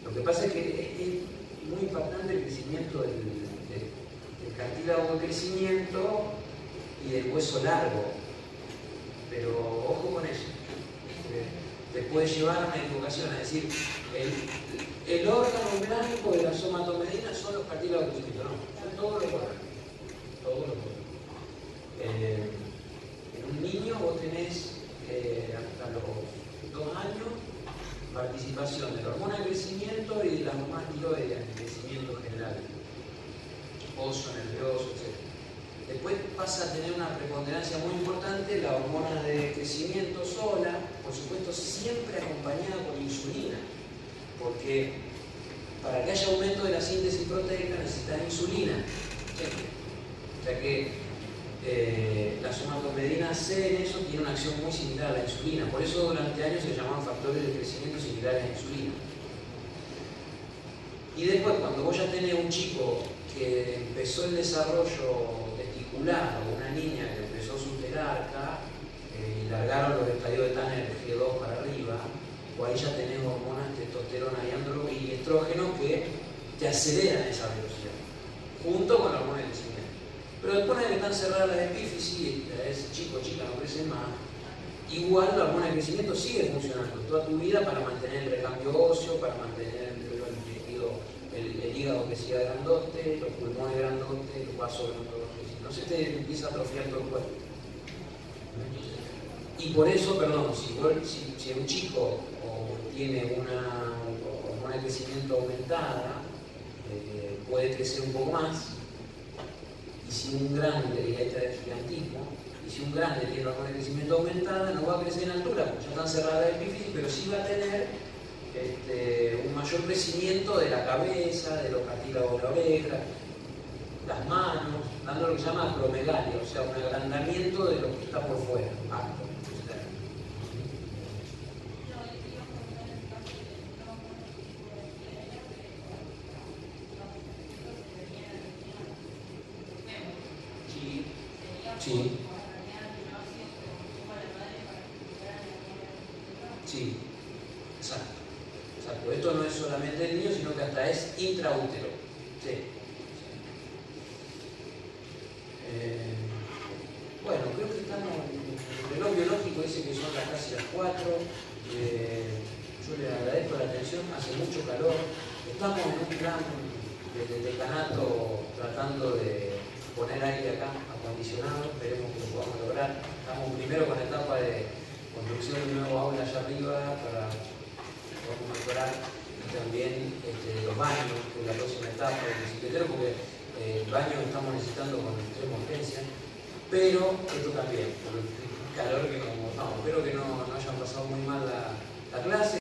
Lo que pasa es que es, muy impactante el crecimiento del, del, cartílago de crecimiento y del hueso largo, pero ojo con eso. Te puede llevar a una equivocación, es decir, el, el órgano blanco de la somatomedina son los cartílagos no, son todos los órganos, todos los. Eh, en un niño vos tenés eh, hasta los dos años participación de la hormona de crecimiento y de las hormonas tiroideas de crecimiento general, oso, nervioso, etc. Después pasa a tener una preponderancia muy importante la hormona de crecimiento sola, por supuesto siempre acompañada por insulina, porque para que haya aumento de la síntesis proteica necesitan insulina. Sea que eh, la somatomedina C en eso tiene una acción muy similar a la insulina. Por eso durante años se llamaban factores de crecimiento similares a la insulina. Y después, cuando vos ya tenés un chico que empezó el desarrollo testicular o una niña que empezó su telarca eh, y largaron los estadios de Tanner G2 para arriba, o ahí ya tenés hormonas testosterona y, andro y estrógeno que te aceleran esa velocidad, junto con la hormona de crecimiento. Pero después de que están cerradas las epífisis, es chico, chica, no crece más, igual la hormona de crecimiento sigue funcionando toda tu vida para mantener el recambio óseo, para mantener el, el, el hígado que siga grandote, los pulmones grandotes, los vasos grandotes. No se te empieza a atrofiar todo el cuerpo. Y por eso, perdón, si, si, un chico tiene una hormona de crecimiento aumentada, eh, puede crecer un poco más, y si un grande, y esta es gigantismo, y si un grande tiene hormona de crecimiento aumentada, no va a crecer en altura, ya están cerradas la epífisis, pero sí va a tener este, un mayor crecimiento de la cabeza, de los cartílagos de la oreja, las manos, dando lo que se llama acromegalia, o sea, un agrandamiento de lo que está por fuera, Sí. Sí, exacto. exacto. Esto no es solamente el niño, sino que hasta es intraútero. Sí. Eh, bueno, creo que estamos. El reloj biológico dice que son las casi las 4. Eh, yo le agradezco la atención, hace mucho calor. Estamos en un plan de decanato tratando de poner aire acá acondicionado, esperemos que lo podamos lograr. Estamos primero con la etapa de construcción de un nuevo aula allá arriba para que podamos mejorar y también este, los baños, que es la próxima etapa del bicicletero, porque eh, el baño estamos necesitando con extrema urgencia, pero esto también, por el calor que nos no, espero que no, no hayan pasado muy mal la, la clase.